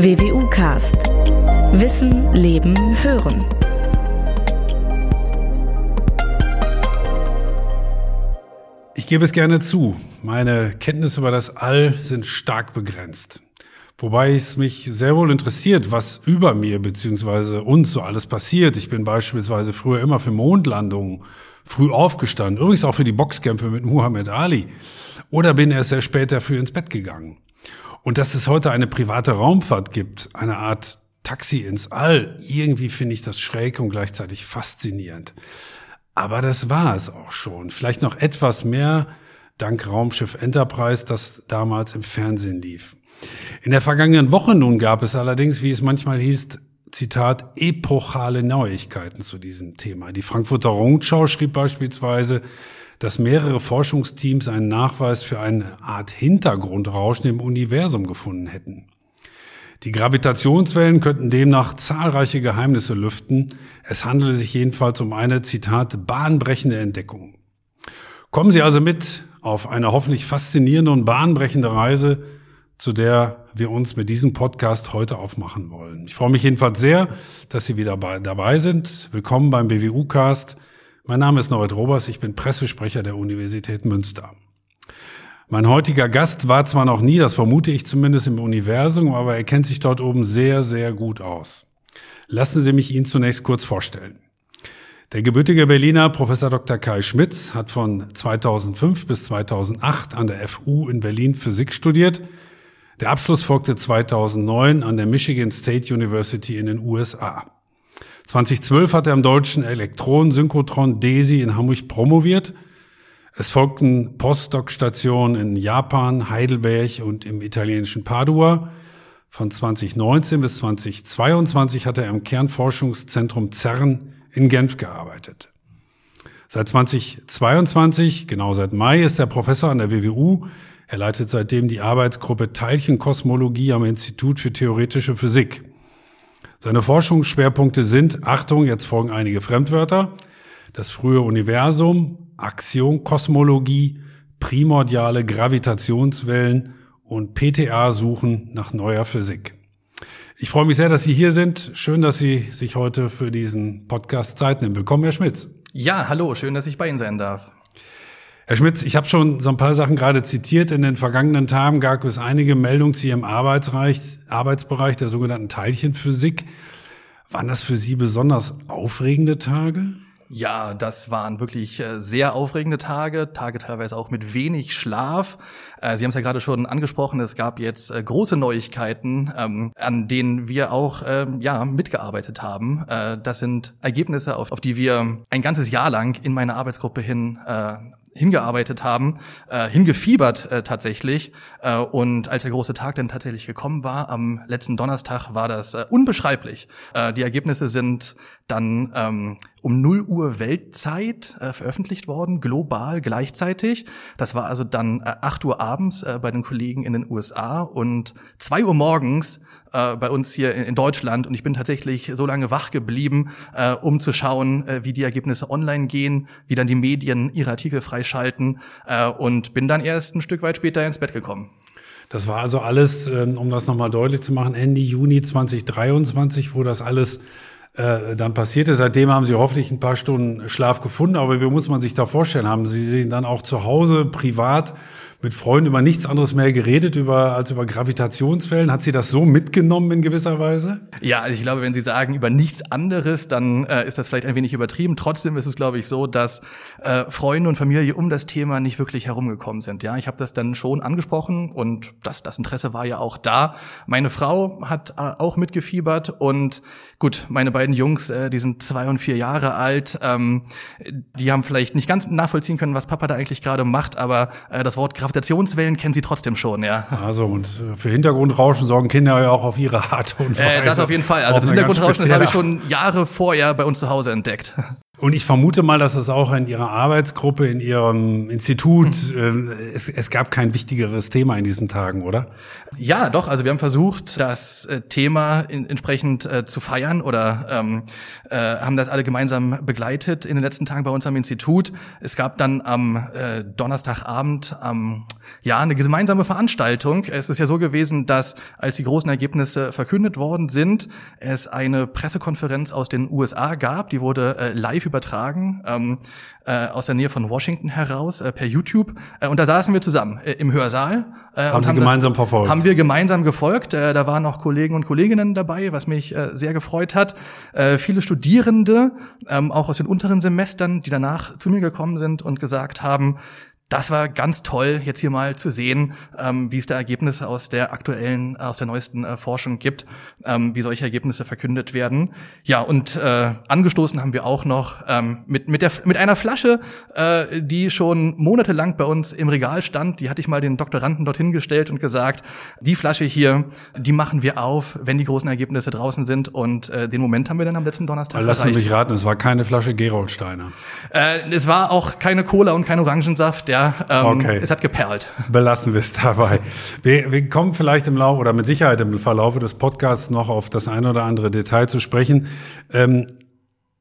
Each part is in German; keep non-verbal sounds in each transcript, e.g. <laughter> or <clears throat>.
WWU Cast. Wissen, Leben, Hören. Ich gebe es gerne zu, meine Kenntnisse über das All sind stark begrenzt. Wobei es mich sehr wohl interessiert, was über mir bzw. uns so alles passiert. Ich bin beispielsweise früher immer für Mondlandungen früh aufgestanden, übrigens auch für die Boxkämpfe mit Muhammad Ali. Oder bin erst sehr spät dafür ins Bett gegangen. Und dass es heute eine private Raumfahrt gibt, eine Art Taxi ins All, irgendwie finde ich das schräg und gleichzeitig faszinierend. Aber das war es auch schon. Vielleicht noch etwas mehr dank Raumschiff Enterprise, das damals im Fernsehen lief. In der vergangenen Woche nun gab es allerdings, wie es manchmal hieß, Zitat, epochale Neuigkeiten zu diesem Thema. Die Frankfurter Rundschau schrieb beispielsweise, dass mehrere Forschungsteams einen Nachweis für eine Art Hintergrundrauschen im Universum gefunden hätten. Die Gravitationswellen könnten demnach zahlreiche Geheimnisse lüften. Es handele sich jedenfalls um eine, Zitat, bahnbrechende Entdeckung. Kommen Sie also mit auf eine hoffentlich faszinierende und bahnbrechende Reise, zu der wir uns mit diesem Podcast heute aufmachen wollen. Ich freue mich jedenfalls sehr, dass Sie wieder dabei sind. Willkommen beim BWU-Cast. Mein Name ist Norbert Robers, ich bin Pressesprecher der Universität Münster. Mein heutiger Gast war zwar noch nie, das vermute ich zumindest im Universum, aber er kennt sich dort oben sehr, sehr gut aus. Lassen Sie mich ihn zunächst kurz vorstellen. Der gebürtige Berliner Professor Dr. Kai Schmitz hat von 2005 bis 2008 an der FU in Berlin Physik studiert der Abschluss folgte 2009 an der Michigan State University in den USA. 2012 hat er am deutschen Elektronensynchrotron DESI in Hamburg promoviert. Es folgten Postdoc-Stationen in Japan, Heidelberg und im italienischen Padua. Von 2019 bis 2022 hat er im Kernforschungszentrum CERN in Genf gearbeitet. Seit 2022, genau seit Mai, ist er Professor an der WWU er leitet seitdem die Arbeitsgruppe Teilchenkosmologie am Institut für theoretische Physik. Seine Forschungsschwerpunkte sind, Achtung, jetzt folgen einige Fremdwörter, das frühe Universum, Aktionkosmologie, primordiale Gravitationswellen und PTA-Suchen nach neuer Physik. Ich freue mich sehr, dass Sie hier sind. Schön, dass Sie sich heute für diesen Podcast Zeit nehmen. Willkommen, Herr Schmitz. Ja, hallo, schön, dass ich bei Ihnen sein darf. Herr Schmitz, ich habe schon so ein paar Sachen gerade zitiert. In den vergangenen Tagen gab es einige Meldungen zu Ihrem Arbeitsbereich, Arbeitsbereich der sogenannten Teilchenphysik. Waren das für Sie besonders aufregende Tage? Ja, das waren wirklich äh, sehr aufregende Tage, Tage teilweise auch mit wenig Schlaf. Äh, Sie haben es ja gerade schon angesprochen, es gab jetzt äh, große Neuigkeiten, ähm, an denen wir auch ähm, ja mitgearbeitet haben. Das sind Ergebnisse, auf die wir ein ganzes Jahr lang in meiner Arbeitsgruppe hin hingearbeitet haben, äh, hingefiebert äh, tatsächlich. Äh, und als der große Tag dann tatsächlich gekommen war, am letzten Donnerstag, war das äh, unbeschreiblich. Äh, die Ergebnisse sind dann ähm, um 0 Uhr Weltzeit äh, veröffentlicht worden, global gleichzeitig. Das war also dann äh, 8 Uhr abends äh, bei den Kollegen in den USA und 2 Uhr morgens äh, bei uns hier in, in, Deutschland. Und ich bin tatsächlich so lange wach geblieben, äh, um zu schauen, äh, wie die Ergebnisse online gehen, wie dann die Medien ihre Artikel freischalten äh, und bin dann erst ein Stück weit später ins Bett gekommen. Das war also alles, ähm, um das nochmal deutlich zu machen, Ende Juni 2023, wo das alles äh, dann passierte. Seitdem haben Sie hoffentlich ein paar Stunden Schlaf gefunden, aber wie muss man sich da vorstellen? Haben Sie sich dann auch zu Hause privat mit Freunden über nichts anderes mehr geredet über, als über Gravitationswellen. Hat sie das so mitgenommen in gewisser Weise? Ja, also ich glaube, wenn Sie sagen über nichts anderes, dann äh, ist das vielleicht ein wenig übertrieben. Trotzdem ist es, glaube ich, so, dass äh, Freunde und Familie um das Thema nicht wirklich herumgekommen sind. Ja, ich habe das dann schon angesprochen und das, das Interesse war ja auch da. Meine Frau hat äh, auch mitgefiebert und gut, meine beiden Jungs, äh, die sind zwei und vier Jahre alt, ähm, die haben vielleicht nicht ganz nachvollziehen können, was Papa da eigentlich gerade macht, aber äh, das Wort Gravitationswellen kennen sie trotzdem schon, ja. Also und für Hintergrundrauschen sorgen Kinder ja auch auf ihre Art und ich vermute mal, dass es auch in Ihrer Arbeitsgruppe, in Ihrem Institut, mhm. äh, es, es gab kein wichtigeres Thema in diesen Tagen, oder? Ja, doch. Also wir haben versucht, das äh, Thema in, entsprechend äh, zu feiern oder ähm, äh, haben das alle gemeinsam begleitet in den letzten Tagen bei uns am Institut. Es gab dann am äh, Donnerstagabend ähm, ja eine gemeinsame Veranstaltung. Es ist ja so gewesen, dass als die großen Ergebnisse verkündet worden sind, es eine Pressekonferenz aus den USA gab. Die wurde live übertragen ähm, äh, aus der Nähe von Washington heraus äh, per YouTube. Äh, und da saßen wir zusammen äh, im Hörsaal. Äh, haben Sie haben gemeinsam verfolgt? Haben wir gemeinsam gefolgt. Äh, da waren auch Kollegen und Kolleginnen dabei, was mich äh, sehr gefreut hat. Äh, viele Studierende, ähm, auch aus den unteren Semestern, die danach zu mir gekommen sind und gesagt haben, das war ganz toll, jetzt hier mal zu sehen, ähm, wie es da Ergebnisse aus der aktuellen, aus der neuesten äh, Forschung gibt, ähm, wie solche Ergebnisse verkündet werden. Ja, und äh, angestoßen haben wir auch noch ähm, mit mit der mit einer Flasche, äh, die schon monatelang bei uns im Regal stand. Die hatte ich mal den Doktoranden dorthin gestellt und gesagt, die Flasche hier, die machen wir auf, wenn die großen Ergebnisse draußen sind. Und äh, den Moment haben wir dann am letzten Donnerstag Lassen erreicht. Sie mich raten, es war keine Flasche Geroldsteiner. Äh, es war auch keine Cola und kein Orangensaft. Ja, ähm, okay. es hat geperlt. Belassen wir es dabei. Wir, wir kommen vielleicht im Laufe oder mit Sicherheit im Verlaufe des Podcasts noch auf das eine oder andere Detail zu sprechen. Ähm,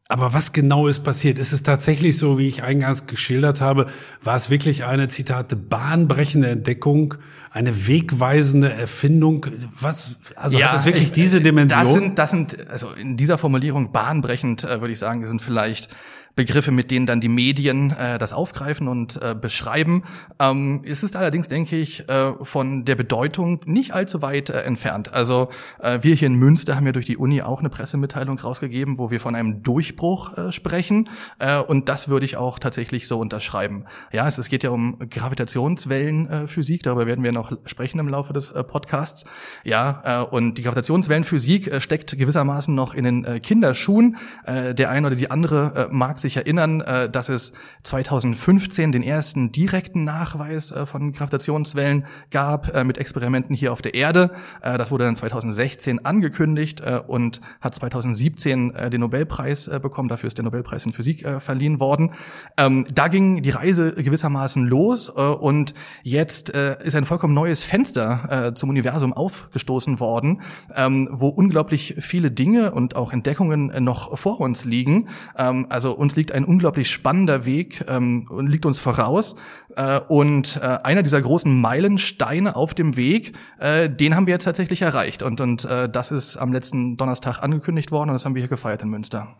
aber was genau ist passiert? Ist es tatsächlich so, wie ich eingangs geschildert habe? War es wirklich eine, Zitate, bahnbrechende Entdeckung, eine wegweisende Erfindung? Was, also ja, hat es wirklich diese Dimension? Das sind, das sind, also in dieser Formulierung bahnbrechend, äh, würde ich sagen, sind vielleicht Begriffe, mit denen dann die Medien äh, das aufgreifen und äh, beschreiben. Ähm, es ist allerdings, denke ich, äh, von der Bedeutung nicht allzu weit äh, entfernt. Also äh, wir hier in Münster haben ja durch die Uni auch eine Pressemitteilung rausgegeben, wo wir von einem Durchbruch äh, sprechen. Äh, und das würde ich auch tatsächlich so unterschreiben. Ja, es, es geht ja um Gravitationswellenphysik, darüber werden wir noch sprechen im Laufe des äh, Podcasts. Ja, äh, und die Gravitationswellenphysik äh, steckt gewissermaßen noch in den äh, Kinderschuhen. Äh, der eine oder die andere äh, mag sich sich erinnern, äh, dass es 2015 den ersten direkten Nachweis äh, von Gravitationswellen gab äh, mit Experimenten hier auf der Erde. Äh, das wurde dann 2016 angekündigt äh, und hat 2017 äh, den Nobelpreis äh, bekommen. Dafür ist der Nobelpreis in Physik äh, verliehen worden. Ähm, da ging die Reise gewissermaßen los äh, und jetzt äh, ist ein vollkommen neues Fenster äh, zum Universum aufgestoßen worden, ähm, wo unglaublich viele Dinge und auch Entdeckungen äh, noch vor uns liegen. Ähm, also uns liegt ein unglaublich spannender Weg ähm, und liegt uns voraus. Äh, und äh, einer dieser großen Meilensteine auf dem Weg, äh, den haben wir jetzt tatsächlich erreicht. Und, und äh, das ist am letzten Donnerstag angekündigt worden und das haben wir hier gefeiert in Münster.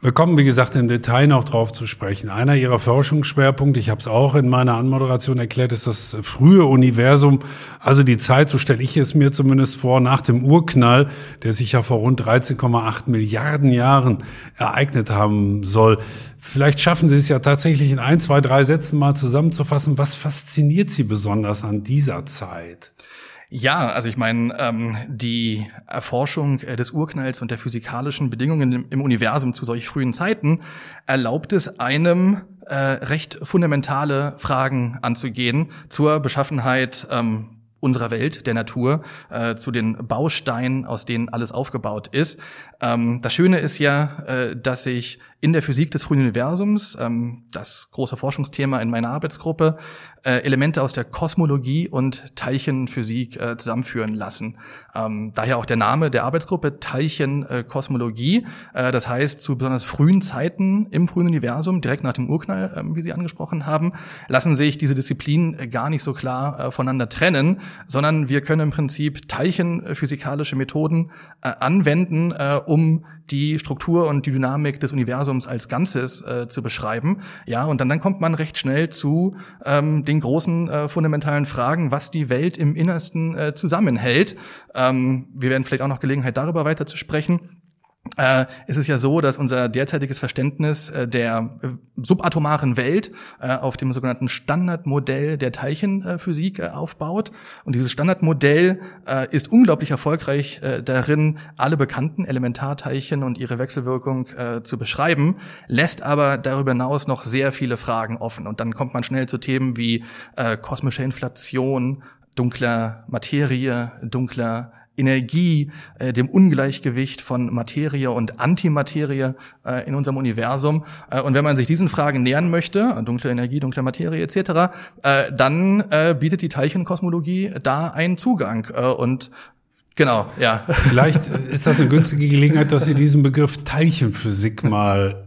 Wir kommen, wie gesagt, im Detail noch drauf zu sprechen. Einer Ihrer Forschungsschwerpunkte, ich habe es auch in meiner Anmoderation erklärt, ist das frühe Universum, also die Zeit, so stelle ich es mir zumindest vor, nach dem Urknall, der sich ja vor rund 13,8 Milliarden Jahren ereignet haben soll. Vielleicht schaffen Sie es ja tatsächlich in ein, zwei, drei Sätzen mal zusammenzufassen. Was fasziniert Sie besonders an dieser Zeit? Ja, also ich meine, ähm, die Erforschung äh, des Urknalls und der physikalischen Bedingungen im, Universum zu solch frühen Zeiten erlaubt es einem, äh, recht fundamentale Fragen anzugehen zur Beschaffenheit ähm, unserer Welt, der Natur, äh, zu den Bausteinen, aus denen alles aufgebaut ist. Ähm, das Schöne ist ja, äh, dass sich in der Physik des frühen Universums, ähm, das große Forschungsthema in meiner Arbeitsgruppe, äh, Elemente aus der Kosmologie und Teilchenphysik äh, zusammenführen lassen. Ähm, daher auch der Name der Arbeitsgruppe Teilchenkosmologie. Äh, das heißt, zu besonders frühen Zeiten im frühen Universum, direkt nach dem Urknall, äh, wie Sie angesprochen haben, lassen sich diese Disziplinen äh, gar nicht so klar äh, voneinander trennen, sondern wir können im Prinzip teilchenphysikalische Methoden äh, anwenden, um die Struktur und die Dynamik des Universums als Ganzes äh, zu beschreiben. Ja, und dann, dann kommt man recht schnell zu ähm, den großen äh, fundamentalen Fragen, was die Welt im Innersten äh, zusammenhält. Ähm, wir werden vielleicht auch noch Gelegenheit darüber weiter zu sprechen äh, ist es ja so, dass unser derzeitiges Verständnis äh, der äh, subatomaren Welt äh, auf dem sogenannten Standardmodell der Teilchenphysik äh, aufbaut. Und dieses Standardmodell äh, ist unglaublich erfolgreich darin, alle bekannten Elementarteilchen und ihre Wechselwirkung zu beschreiben, lässt aber darüber hinaus noch sehr viele Fragen offen. Und dann kommt man schnell zu Themen wie kosmische Inflation, dunkler Materie, dunkler Energie, äh, dem Ungleichgewicht von Materie und Antimaterie äh, in unserem Universum. Äh, und wenn man sich diesen Fragen nähern möchte, dunkle Energie, dunkle Materie etc., äh, dann äh, bietet die Teilchenkosmologie da einen Zugang. Äh, und Genau, ja. Vielleicht ist das eine günstige Gelegenheit, dass Sie diesen Begriff Teilchenphysik mal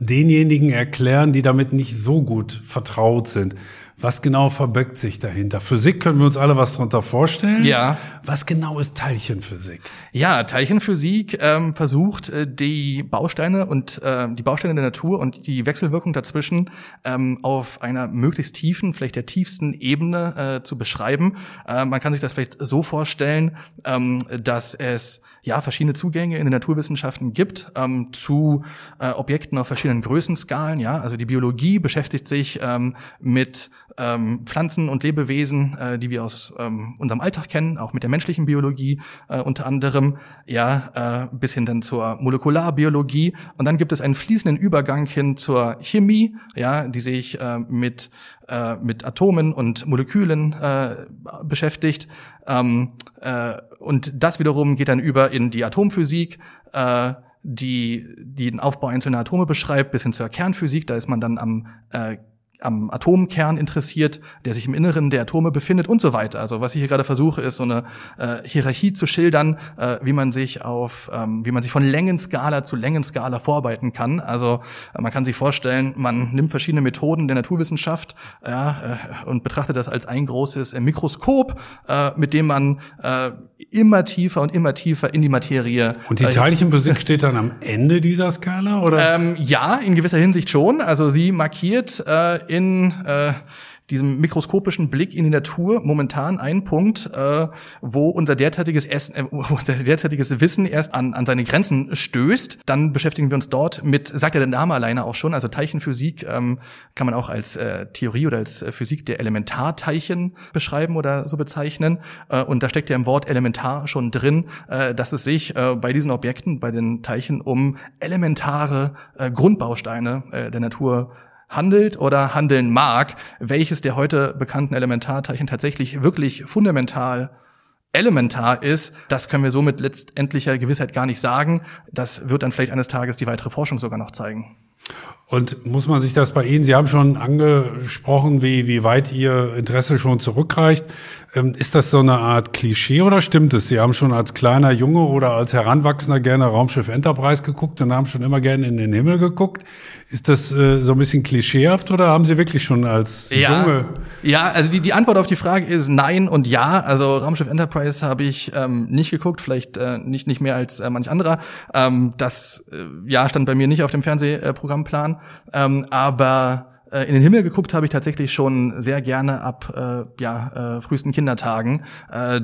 denjenigen erklären, die damit nicht so gut vertraut sind. Was genau verbirgt sich dahinter? Physik können wir uns alle was darunter vorstellen. Ja. Was genau ist Teilchenphysik? Ja, Teilchenphysik ähm, versucht äh, die Bausteine und äh, die Bausteine der Natur und die Wechselwirkung dazwischen ähm, auf einer möglichst tiefen, vielleicht der tiefsten Ebene äh, zu beschreiben. Äh, man kann sich das vielleicht so vorstellen, ähm, dass es ja verschiedene Zugänge in den Naturwissenschaften gibt ähm, zu äh, Objekten auf verschiedenen Größenskalen. Ja, also die Biologie beschäftigt sich ähm, mit ähm, Pflanzen und Lebewesen, äh, die wir aus ähm, unserem Alltag kennen, auch mit der menschlichen Biologie äh, unter anderem, ja, äh, bis hin dann zur Molekularbiologie. Und dann gibt es einen fließenden Übergang hin zur Chemie, ja, die sich äh, mit äh, mit Atomen und Molekülen äh, beschäftigt. Ähm, äh, und das wiederum geht dann über in die Atomphysik. Äh, die, die den Aufbau einzelner Atome beschreibt, bis hin zur Kernphysik. Da ist man dann am äh, am Atomkern interessiert, der sich im Inneren der Atome befindet und so weiter. Also was ich hier gerade versuche, ist so eine äh, Hierarchie zu schildern, äh, wie man sich auf, ähm, wie man sich von Längenskala zu Längenskala vorarbeiten kann. Also äh, man kann sich vorstellen, man nimmt verschiedene Methoden der Naturwissenschaft ja, äh, und betrachtet das als ein großes Mikroskop, äh, mit dem man äh, immer tiefer und immer tiefer in die Materie. Und die Teilchenphysik <laughs> steht dann am Ende dieser Skala, oder? Ähm, ja, in gewisser Hinsicht schon. Also sie markiert äh, in äh, diesem mikroskopischen Blick in die Natur momentan ein Punkt, äh, wo unser derzeitiges Essen, äh, <laughs> unser derzeitiges Wissen erst an, an seine Grenzen stößt. Dann beschäftigen wir uns dort mit, sagt ja der Name alleine auch schon, also Teilchenphysik ähm, kann man auch als äh, Theorie oder als äh, Physik der Elementarteilchen beschreiben oder so bezeichnen. Äh, und da steckt ja im Wort Elementar schon drin, äh, dass es sich äh, bei diesen Objekten, bei den Teilchen um elementare äh, Grundbausteine äh, der Natur handelt oder handeln mag, welches der heute bekannten Elementarteilchen tatsächlich wirklich fundamental elementar ist, das können wir so mit letztendlicher Gewissheit gar nicht sagen. Das wird dann vielleicht eines Tages die weitere Forschung sogar noch zeigen. Und muss man sich das bei Ihnen, Sie haben schon angesprochen, wie, wie weit Ihr Interesse schon zurückreicht. Ähm, ist das so eine Art Klischee oder stimmt es? Sie haben schon als kleiner Junge oder als Heranwachsender gerne Raumschiff Enterprise geguckt und haben schon immer gerne in den Himmel geguckt. Ist das äh, so ein bisschen klischeehaft oder haben Sie wirklich schon als ja, Junge? Ja, also die, die Antwort auf die Frage ist nein und ja. Also Raumschiff Enterprise habe ich ähm, nicht geguckt, vielleicht äh, nicht, nicht mehr als äh, manch anderer. Ähm, das äh, ja stand bei mir nicht auf dem Fernsehprogrammplan. Ähm, aber äh, in den Himmel geguckt habe ich tatsächlich schon sehr gerne ab äh, ja, äh, frühesten Kindertagen. Äh,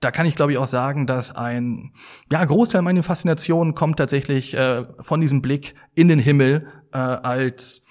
da kann ich glaube ich auch sagen, dass ein ja Großteil meiner Faszination kommt tatsächlich äh, von diesem Blick in den Himmel äh, als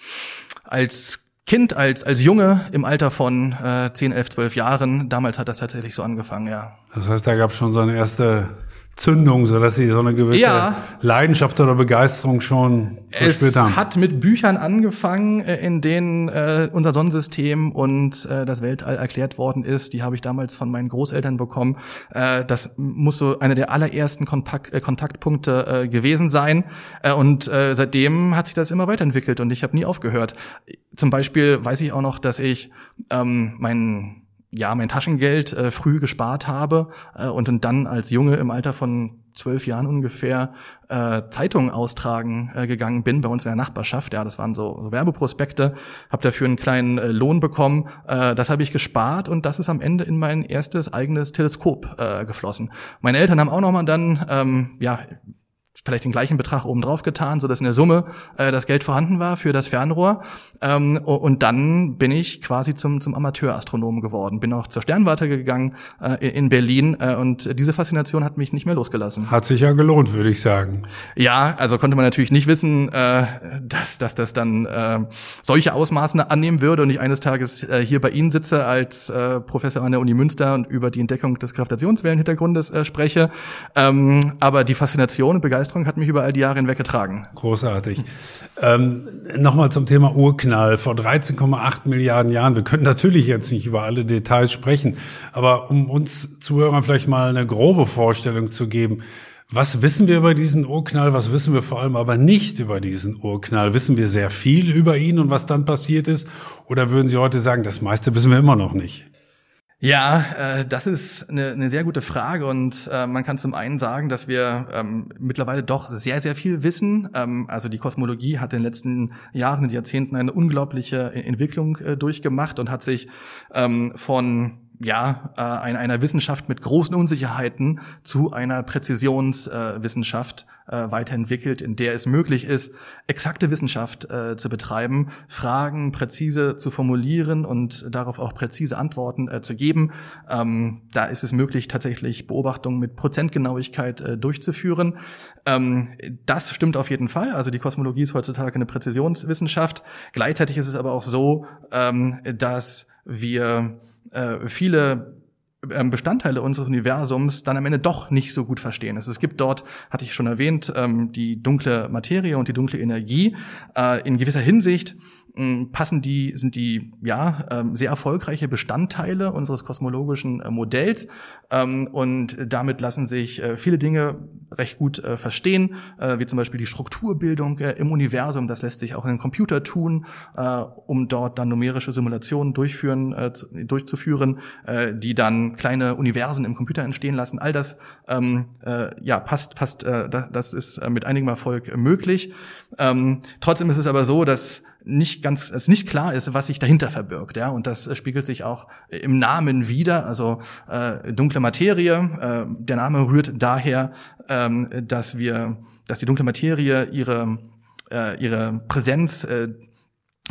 als Kind, als als Junge im Alter von äh, 10, 11, 12 Jahren. Damals hat das tatsächlich so angefangen, ja. Das heißt, da gab es schon so eine erste Zündung, so dass sie so eine gewisse Ja. Leidenschaft oder Begeisterung schon Es verspürt haben. hat mit Büchern angefangen, äh, in denen äh, unser Sonnensystem und äh, das Weltall erklärt worden ist. Die habe ich damals von meinen Großeltern bekommen. Äh, das muss so einer der allerersten Kontakt, äh, Kontaktpunkte äh, gewesen sein. Äh, und äh, seitdem hat sich das immer weiterentwickelt und ich habe nie aufgehört. Zum Beispiel weiß ich auch noch, dass ich ähm, meinen ja, mein Taschengeld äh, früh gespart habe äh, und dann als Junge im Alter von zwölf Jahren ungefähr äh, Zeitungen austragen äh, gegangen bin bei uns in der Nachbarschaft. Ja, das waren so, so Werbeprospekte. Habe dafür einen kleinen äh, Lohn bekommen. Äh, das habe ich gespart und das ist am Ende in mein erstes eigenes Teleskop äh, geflossen. Meine Eltern haben auch noch mal dann ähm, ja vielleicht den gleichen Betrag oben drauf getan, so dass in der Summe äh, das Geld vorhanden war für das Fernrohr. Ähm, und dann bin ich quasi zum, zum Amateurastronomen geworden. Bin auch zur Sternwarte gegangen äh, in Berlin äh, und diese Faszination hat mich nicht mehr losgelassen. Hat sich ja gelohnt, würde ich sagen. Ja, also konnte man natürlich nicht wissen, äh, dass, dass das dann äh, solche Ausmaße annehmen würde und ich eines Tages äh, hier bei Ihnen sitze als äh, Professor an der Uni Münster und über die Entdeckung des Gravitationswellenhintergrundes äh, spreche. Ähm, aber die Faszination und Begeisterung Begeisterung hat mich über all die Jahre hinweg getragen. Großartig. ähm, Nochmal zum Thema Urknall. Vor 13,8 Milliarden Jahren. Wir können natürlich jetzt nicht über alle Details sprechen, aber um uns Zuhörern vielleicht mal eine grobe Vorstellung zu geben, was wissen wir über diesen Urknall? Was wissen wir vor allem aber nicht über diesen Urknall? Wissen wir sehr viel über ihn und was dann passiert ist? Oder würden Sie heute sagen, das meiste wissen wir immer noch nicht? Ja, äh, das ist eine, eine sehr gute Frage und äh, man kann zum einen sagen, dass wir ähm, mittlerweile doch sehr, sehr viel wissen. Ähm, also die Kosmologie hat in den letzten Jahren und Jahrzehnten eine unglaubliche Entwicklung äh, durchgemacht und hat sich ähm, von ja, äh, einer Wissenschaft mit großen Unsicherheiten zu einer Präzisionswissenschaft äh, weiterentwickelt, in der es möglich ist, exakte Wissenschaft äh, zu betreiben, Fragen präzise zu formulieren und darauf auch präzise Antworten äh, zu geben. Ähm, da ist es möglich, tatsächlich Beobachtungen mit Prozentgenauigkeit äh, durchzuführen. Ähm, das stimmt auf jeden Fall. Also die Kosmologie ist heutzutage eine Präzisionswissenschaft. Gleichzeitig ist es aber auch so, ähm, dass wir äh, viele ähm, Bestandteile unseres Universums dann am Ende doch nicht so gut verstehen. Es gibt dort, hatte ich schon erwähnt, ähm, die dunkle Materie und die dunkle Energie. Äh, in gewisser Hinsicht passen die, sind die ja ähm, sehr erfolgreiche Bestandteile unseres kosmologischen äh, Modells ähm, und damit lassen sich äh, viele Dinge recht gut äh, verstehen, wie zum Beispiel die Strukturbildung im Universum. Das lässt sich auch in einem Computer tun, um dort dann numerische Simulationen durchführen, durchzuführen, die dann kleine Universen im Computer entstehen lassen. All das ja passt, passt. das ist mit einigem Erfolg möglich. trotzdem ist es aber so, dass nicht ganz, es nicht klar ist, was sich dahinter verbirgt, ja, und das spiegelt sich auch im Namen wieder, also äh, dunkle Materie. Äh, der Name rührt daher, ähm, dass wir, dass die dunkle Materie ihre äh, ihre Präsenz äh,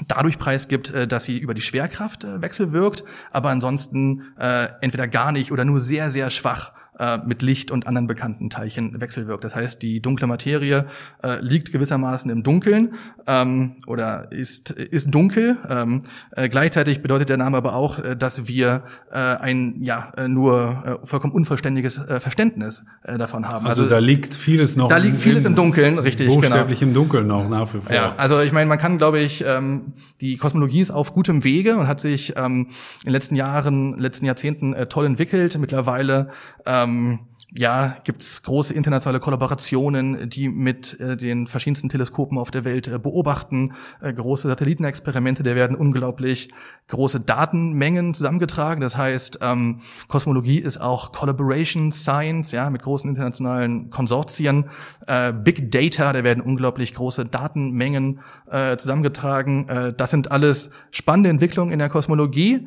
dadurch preisgibt, äh, dass sie über die Schwerkraft äh, wechselwirkt, aber ansonsten äh, entweder gar nicht oder nur sehr, sehr schwach äh, mit Licht und anderen bekannten Teilchen wechselwirkt. Das heißt, die dunkle Materie äh, liegt gewissermaßen im Dunkeln ähm, oder ist, ist dunkel. Ähm, äh, gleichzeitig bedeutet der Name aber auch, äh, dass wir äh, ein ja äh, nur äh, vollkommen unvollständiges äh, Verständnis äh, davon haben. Also, also, da liegt vieles noch. Da liegt vieles im Dunkeln, richtig. Genau. Buchstäblich genau. im Dunkeln noch nach wie vor. Ja, also ich meine, man kann, glaube ich, ähm, die Kosmologie ist auf gutem Wege und hat sich ähm, in den letzten Jahren, letzten Jahrzehnten äh, toll entwickelt. Mittlerweile ähm, ähm, ja, gibt's große internationale Kollaborationen, die mit äh, den verschiedensten Teleskopen auf der Welt äh, beobachten, äh, große Satellitenexperimente, da werden unglaublich große Datenmengen zusammengetragen. Das heißt, ähm, Kosmologie ist auch Collaboration Science, ja, mit großen internationalen Konsortien. Äh, Big Data, da werden unglaublich große Datenmengen äh, zusammengetragen. Äh, das sind alles spannende Entwicklungen in der Kosmologie.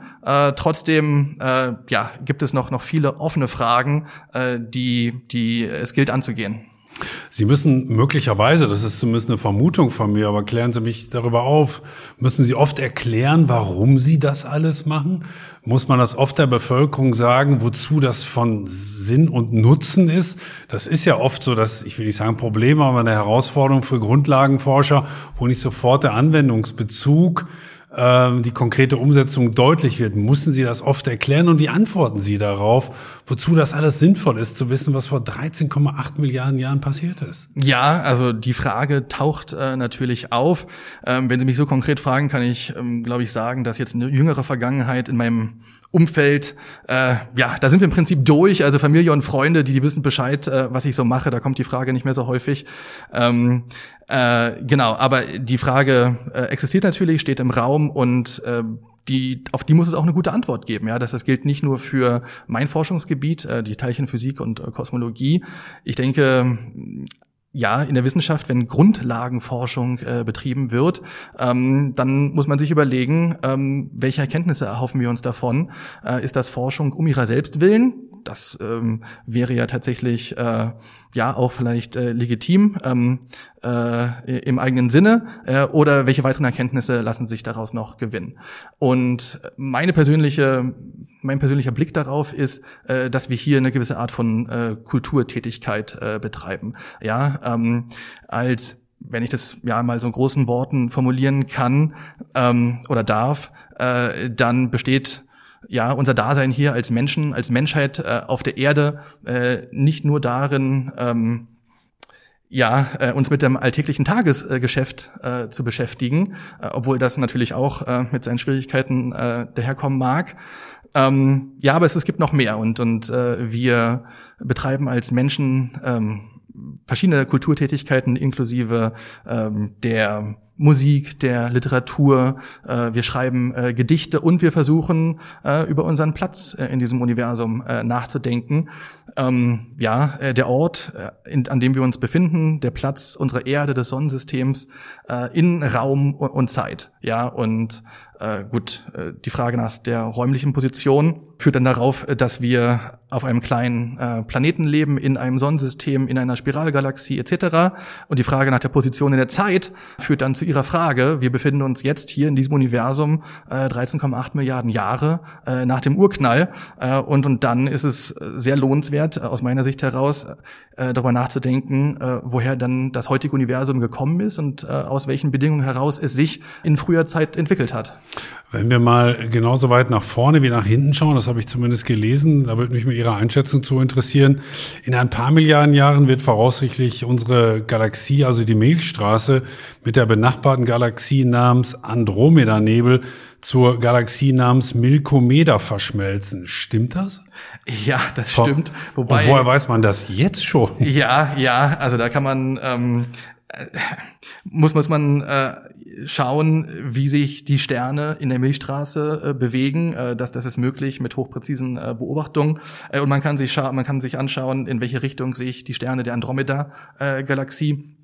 Trotzdem, ja, gibt es noch noch viele offene Fragen. Die, die es gilt anzugehen. Sie müssen möglicherweise, das ist zumindest eine Vermutung von mir, aber klären Sie mich darüber auf, müssen Sie oft erklären, warum Sie das alles machen? Muss man das oft der Bevölkerung sagen, wozu das von Sinn und Nutzen ist? Das ist ja oft so, dass, ich will nicht sagen Problem, aber eine Herausforderung für Grundlagenforscher, wo nicht sofort der Anwendungsbezug ähm, die konkrete Umsetzung deutlich wird. Mussten Sie das oft erklären und wie antworten Sie darauf, wozu das alles sinnvoll ist, zu wissen, was vor 13,8 Milliarden Jahren passiert ist? Ja, also die Frage taucht äh, natürlich auf. Ähm, wenn Sie mich so konkret fragen, kann ich, ähm, glaube ich, sagen, dass jetzt eine jüngere Vergangenheit in meinem Umfeld, äh, ja, da sind wir im Prinzip durch. Also Familie und Freunde, die, die wissen Bescheid, äh, was ich so mache. Da kommt die Frage nicht mehr so häufig. Ähm, äh, genau, aber die Frage äh, existiert natürlich, steht im Raum und äh, die, auf die muss es auch eine gute Antwort geben. Ja, das, das gilt nicht nur für mein Forschungsgebiet, äh, die Teilchenphysik und äh, Kosmologie. Ich denke, ja, in der Wissenschaft, wenn Grundlagenforschung äh, betrieben wird, ähm, dann muss man sich überlegen, ähm, welche Erkenntnisse erhoffen wir uns davon? Äh, ist das Forschung um ihrer selbst willen? Das ähm, wäre ja tatsächlich äh, ja auch vielleicht äh, legitim ähm, äh, im eigenen Sinne äh, oder welche weiteren Erkenntnisse lassen sich daraus noch gewinnen. Und meine persönliche mein persönlicher Blick darauf ist, äh, dass wir hier eine gewisse Art von äh, Kulturtätigkeit äh, betreiben. Ja, ähm, als wenn ich das ja mal so in großen Worten formulieren kann ähm, oder darf, äh, dann besteht ja, unser Dasein hier als Menschen, als Menschheit äh, auf der Erde äh, nicht nur darin, ähm, ja, äh, uns mit dem alltäglichen Tagesgeschäft äh, zu beschäftigen, äh, obwohl das natürlich auch äh, mit seinen Schwierigkeiten äh, daherkommen mag. Ähm, ja, aber es, es gibt noch mehr und, und äh, wir betreiben als Menschen ähm, verschiedene Kulturtätigkeiten inklusive ähm, der Musik, der Literatur. Äh, wir schreiben äh, Gedichte und wir versuchen äh, über unseren Platz äh, in diesem Universum äh, nachzudenken. Ähm, ja, äh, der Ort, in, an dem wir uns befinden, der Platz unserer Erde, des Sonnensystems in Raum und, Zeit. Ja, und gut, die Frage nach der räumlichen Position führt dann darauf, dass wir auf einem kleinen Planeten leben, in einem Sonnensystem, in einer Spiralgalaxie etc. Und die Frage nach der Position in der Zeit führt dann zu Ihrer Frage. Wir befinden uns jetzt hier in diesem Universum äh, 13,8 Milliarden Jahre äh, nach dem Urknall. Äh, und, und dann ist es sehr lohnenswert, äh, aus meiner Sicht heraus, äh, darüber nachzudenken, äh, woher dann das heutige Universum gekommen ist und äh, aus welchen Bedingungen heraus es sich in früher Zeit entwickelt hat. Wenn wir mal genauso weit nach vorne wie nach hinten schauen, das habe ich zumindest gelesen, da würde mich mal Ihre Einschätzung zu interessieren. In ein paar Milliarden Jahren wird voraussichtlich unsere Galaxie, also die Milchstraße, mit der benachbarten Galaxie namens Andromeda-Nebel zur Galaxie namens Milkomeda verschmelzen. Stimmt das? Ja, das stimmt. Wobei, Und woher weiß man das jetzt schon? Ja, ja, also da kann man ähm, äh, muss muss man äh, schauen, wie sich die Sterne in der Milchstraße äh, bewegen. Äh, das, das ist möglich mit hochpräzisen äh, Beobachtungen. Äh, und man kann sich man kann sich anschauen, in welche Richtung sich die Sterne der Andromeda-Galaxie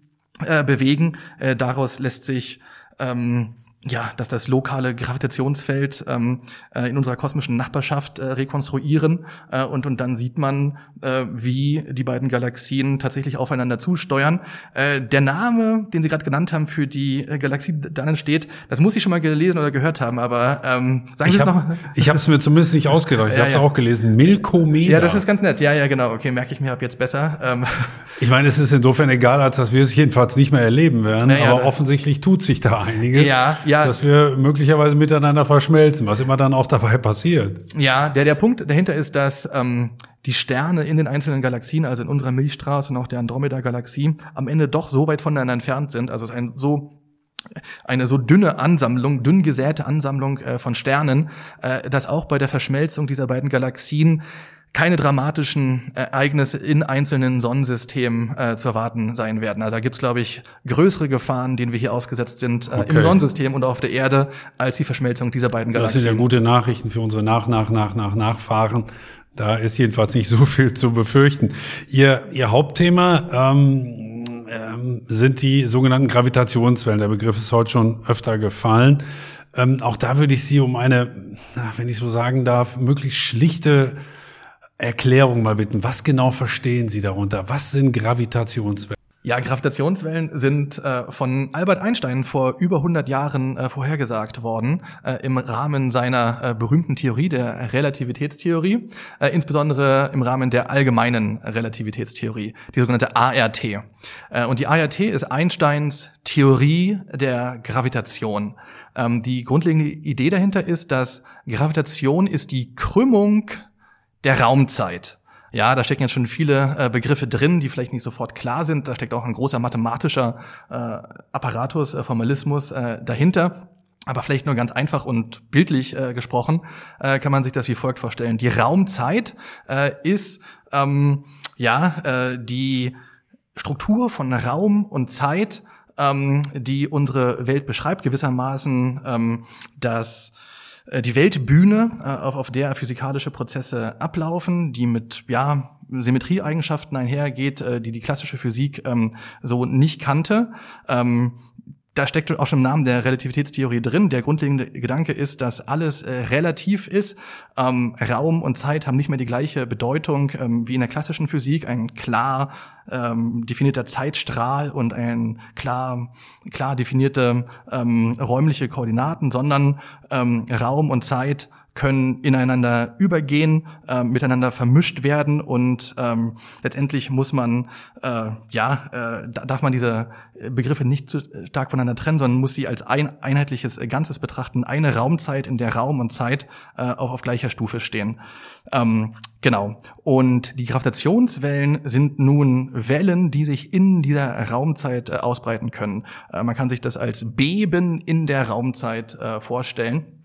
äh, bewegen. Äh, daraus lässt sich ähm, ja, dass das lokale Gravitationsfeld ähm, äh, in unserer kosmischen Nachbarschaft äh, rekonstruieren äh, und und dann sieht man, äh, wie die beiden Galaxien tatsächlich aufeinander zusteuern. Äh, der Name, den Sie gerade genannt haben für die äh, Galaxie, dann entsteht, das muss ich schon mal gelesen oder gehört haben, aber ähm, sagen Sie es noch. Ich habe es mir zumindest nicht ausgedacht. Ich ja, habe es ja. auch gelesen. Milkomeda. Ja, das ist ganz nett. Ja, ja, genau. Okay, merke ich mir ab jetzt besser. Ähm. Ich meine, es ist insofern egal, als dass wir es jedenfalls nicht mehr erleben werden. Ja, aber offensichtlich tut sich da einiges. Ja, ja. Dass wir möglicherweise miteinander verschmelzen, was immer dann auch dabei passiert. Ja, der, der Punkt dahinter ist, dass ähm, die Sterne in den einzelnen Galaxien, also in unserer Milchstraße und auch der Andromeda-Galaxie, am Ende doch so weit voneinander entfernt sind. Also es ist ein so eine so dünne Ansammlung, dünn gesäte Ansammlung äh, von Sternen, äh, dass auch bei der Verschmelzung dieser beiden Galaxien keine dramatischen Ereignisse in einzelnen Sonnensystemen äh, zu erwarten sein werden. Also da gibt's, glaube ich, größere Gefahren, denen wir hier ausgesetzt sind äh, okay. im Sonnensystem und auf der Erde, als die Verschmelzung dieser beiden Galaxien. Das sind ja gute Nachrichten für unsere Nach, Nach, Nach, Nach, Nachfahren. Da ist jedenfalls nicht so viel zu befürchten. Ihr, Ihr Hauptthema ähm, ähm, sind die sogenannten Gravitationswellen. Der Begriff ist heute schon öfter gefallen. Ähm, auch da würde ich Sie um eine, wenn ich so sagen darf, möglichst schlichte Erklärung mal bitten. Was genau verstehen Sie darunter? Was sind Gravitationswellen? Ja, Gravitationswellen sind äh, von Albert Einstein vor über 100 Jahren äh, vorhergesagt worden äh, im Rahmen seiner äh, berühmten Theorie der Relativitätstheorie, äh, insbesondere im Rahmen der allgemeinen Relativitätstheorie, die sogenannte ART. Äh, und die ART ist Einsteins Theorie der Gravitation. Ähm, die grundlegende Idee dahinter ist, dass Gravitation ist die Krümmung der Raumzeit. Ja, da stecken jetzt schon viele äh, Begriffe drin, die vielleicht nicht sofort klar sind. Da steckt auch ein großer mathematischer äh, Apparatus, äh, Formalismus äh, dahinter. Aber vielleicht nur ganz einfach und bildlich äh, gesprochen äh, kann man sich das wie folgt vorstellen. Die Raumzeit äh, ist ähm, ja äh, die Struktur von Raum und Zeit, ähm, die unsere Welt beschreibt, gewissermaßen ähm, das die Weltbühne, äh, auf, auf der physikalische Prozesse ablaufen, die mit ja Symmetrieeigenschaften einhergeht, äh, die die klassische Physik ähm, so nicht kannte. Ähm, da steckt auch schon im Namen der Relativitätstheorie drin. Der grundlegende Gedanke ist, dass alles äh, relativ ist. Ähm, Raum und Zeit haben nicht mehr die gleiche Bedeutung ähm, wie in der klassischen Physik. Ein klar ähm, definierter Zeitstrahl und ein klar, klar definierte ähm, räumliche Koordinaten, sondern ähm, Raum und Zeit können ineinander übergehen, äh, miteinander vermischt werden und ähm, letztendlich muss man, äh, ja, äh, darf man diese Begriffe nicht zu stark voneinander trennen, sondern muss sie als ein einheitliches Ganzes betrachten, eine Raumzeit, in der Raum und Zeit äh, auch auf gleicher Stufe stehen. Ähm, genau. Und die Gravitationswellen sind nun Wellen, die sich in dieser Raumzeit äh, ausbreiten können. Äh, man kann sich das als Beben in der Raumzeit äh, vorstellen.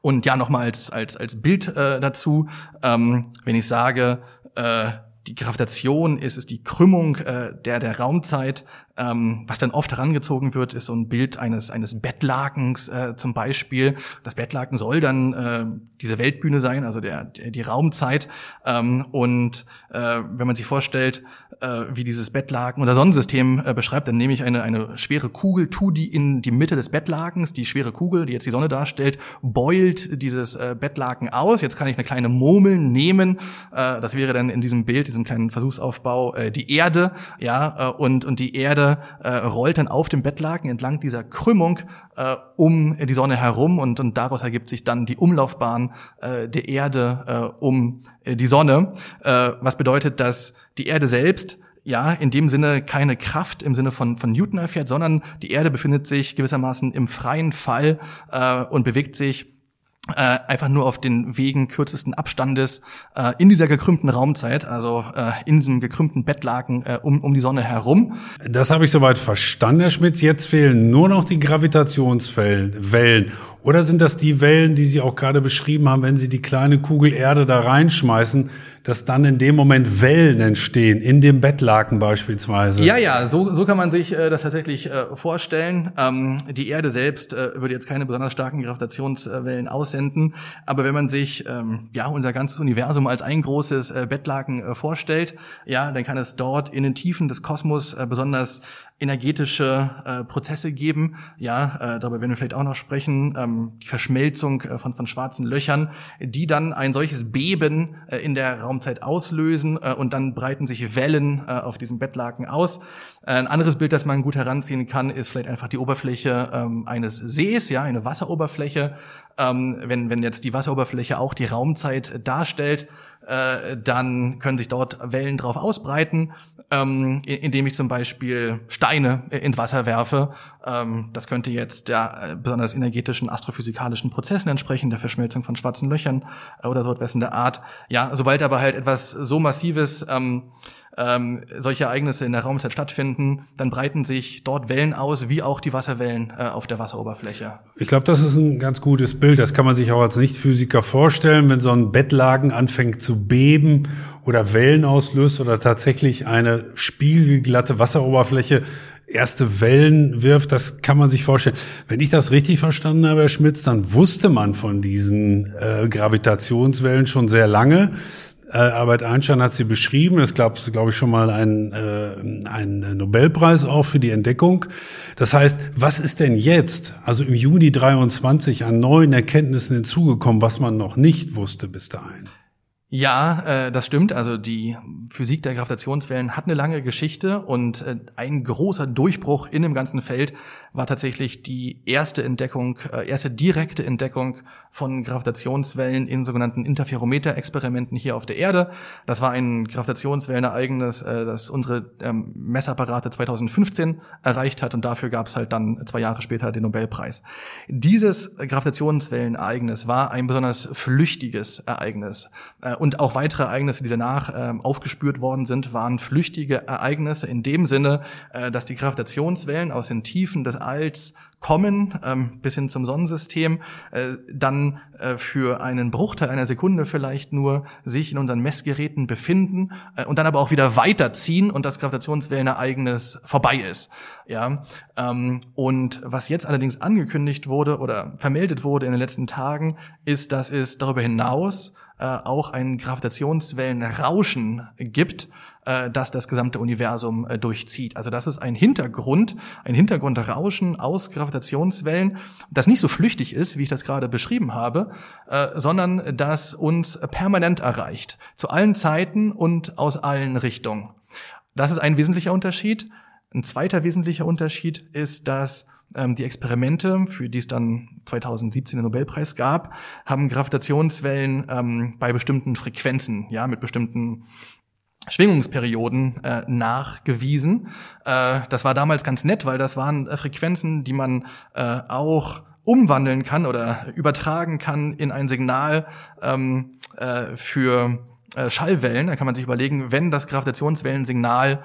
Und ja, nochmal als, als, als Bild äh, dazu, ähm, wenn ich sage, äh, die Gravitation ist, ist die Krümmung äh, der, der Raumzeit, ähm, was dann oft herangezogen wird, ist so ein Bild eines, eines Bettlakens äh, zum Beispiel. Das Bettlaken soll dann äh, diese Weltbühne sein, also der, der die Raumzeit. Ähm, und äh, wenn man sich vorstellt, äh, wie dieses Bettlaken oder Sonnensystem äh, beschreibt, dann nehme ich eine, eine schwere Kugel, tu die in die Mitte des Bettlakens, die schwere Kugel, die jetzt die Sonne darstellt, beult dieses äh, Bettlaken aus. Jetzt kann ich eine kleine Murmel nehmen. Äh, das wäre dann in diesem Bild, diesem kleinen Versuchsaufbau, äh, die Erde, ja, äh, und, und die Erde äh, rollt dann auf dem Bettlaken entlang dieser Krümmung äh, um die Sonne herum und, und daraus ergibt sich dann die Umlaufbahn äh, der Erde äh, um äh, die Sonne, äh, was bedeutet, dass die Erde selbst ja, in dem Sinne keine Kraft im Sinne von, von Newton erfährt, sondern die Erde befindet sich gewissermaßen im freien Fall äh, und bewegt sich äh, einfach nur auf den Wegen kürzesten Abstandes äh, in dieser gekrümmten Raumzeit, also äh, in diesem gekrümmten Bettlaken äh, um, um die Sonne herum. Das habe ich soweit verstanden, Herr Schmitz. Jetzt fehlen nur noch die Gravitationswellen. Oder sind das die Wellen, die Sie auch gerade beschrieben haben, wenn Sie die kleine Kugel Erde da reinschmeißen, dass dann in dem Moment Wellen entstehen, in dem Bettlaken beispielsweise? Ja, ja, so, so kann man sich äh, das tatsächlich äh, vorstellen. Ähm, die Erde selbst äh, würde jetzt keine besonders starken Gravitationswellen aussenden, aber wenn man sich ähm, ja unser ganzes Universum als ein großes äh, Bettlaken äh, vorstellt, ja, dann kann es dort in den Tiefen des Kosmos äh, besonders energetische äh, Prozesse geben. Ja, äh, darüber werden wir vielleicht auch noch sprechen. Ähm, die Verschmelzung äh, von, von schwarzen Löchern, die dann ein solches Beben äh, in der Raumzeit auslösen äh, und dann breiten sich Wellen äh, auf diesem Bettlaken aus. Äh, ein anderes Bild, das man gut heranziehen kann, ist vielleicht einfach die Oberfläche ähm, eines Sees, ja, eine Wasseroberfläche. Ähm, wenn, wenn jetzt die Wasseroberfläche auch die Raumzeit darstellt, äh, dann können sich dort Wellen drauf ausbreiten, ähm, indem ich zum Beispiel Steine ins Wasser werfe. Ähm, das könnte jetzt der äh, besonders energetischen astrophysikalischen Prozessen entsprechen, der Verschmelzung von schwarzen Löchern äh, oder so etwas in der Art. Ja, sobald aber halt etwas so massives ähm, ähm, solche Ereignisse in der Raumzeit stattfinden, dann breiten sich dort Wellen aus, wie auch die Wasserwellen äh, auf der Wasseroberfläche. Ich glaube, das ist ein ganz gutes Bild. Das kann man sich auch als Nichtphysiker vorstellen, wenn so ein Bettlaken anfängt zu beben oder Wellen auslöst oder tatsächlich eine spiegelglatte Wasseroberfläche erste Wellen wirft, das kann man sich vorstellen. Wenn ich das richtig verstanden habe, Herr Schmitz, dann wusste man von diesen äh, Gravitationswellen schon sehr lange. Äh, Albert Einstein hat sie beschrieben. Es gab, glaube ich, schon mal einen, äh, einen Nobelpreis auch für die Entdeckung. Das heißt, was ist denn jetzt, also im Juni 23, an neuen Erkenntnissen hinzugekommen, was man noch nicht wusste bis dahin? Ja, äh, das stimmt. Also die Physik der Gravitationswellen hat eine lange Geschichte und äh, ein großer Durchbruch in dem ganzen Feld war tatsächlich die erste Entdeckung, äh, erste direkte Entdeckung von Gravitationswellen in sogenannten Interferometer-Experimenten hier auf der Erde. Das war ein Gravitationswellenereignis, äh, das unsere ähm, Messapparate 2015 erreicht hat und dafür gab es halt dann zwei Jahre später den Nobelpreis. Dieses Gravitationswellenereignis war ein besonders flüchtiges Ereignis. Äh, und auch weitere Ereignisse, die danach äh, aufgespürt worden sind, waren flüchtige Ereignisse in dem Sinne, äh, dass die Gravitationswellen aus den Tiefen des Alls kommen, ähm, bis hin zum Sonnensystem, äh, dann äh, für einen Bruchteil einer Sekunde vielleicht nur sich in unseren Messgeräten befinden äh, und dann aber auch wieder weiterziehen und das Gravitationswellenereignis vorbei ist. Ja, ähm, und was jetzt allerdings angekündigt wurde oder vermeldet wurde in den letzten Tagen, ist, dass es darüber hinaus äh, auch ein Gravitationswellenrauschen gibt, äh, das das gesamte Universum äh, durchzieht. Also das ist ein Hintergrund, ein Hintergrundrauschen aus Gravitationswellen, das nicht so flüchtig ist, wie ich das gerade beschrieben habe, äh, sondern das uns permanent erreicht, zu allen Zeiten und aus allen Richtungen. Das ist ein wesentlicher Unterschied. Ein zweiter wesentlicher Unterschied ist, dass die Experimente, für die es dann 2017 den Nobelpreis gab, haben Gravitationswellen ähm, bei bestimmten Frequenzen, ja, mit bestimmten Schwingungsperioden äh, nachgewiesen. Äh, das war damals ganz nett, weil das waren äh, Frequenzen, die man äh, auch umwandeln kann oder übertragen kann in ein Signal ähm, äh, für äh, Schallwellen. Da kann man sich überlegen, wenn das Gravitationswellensignal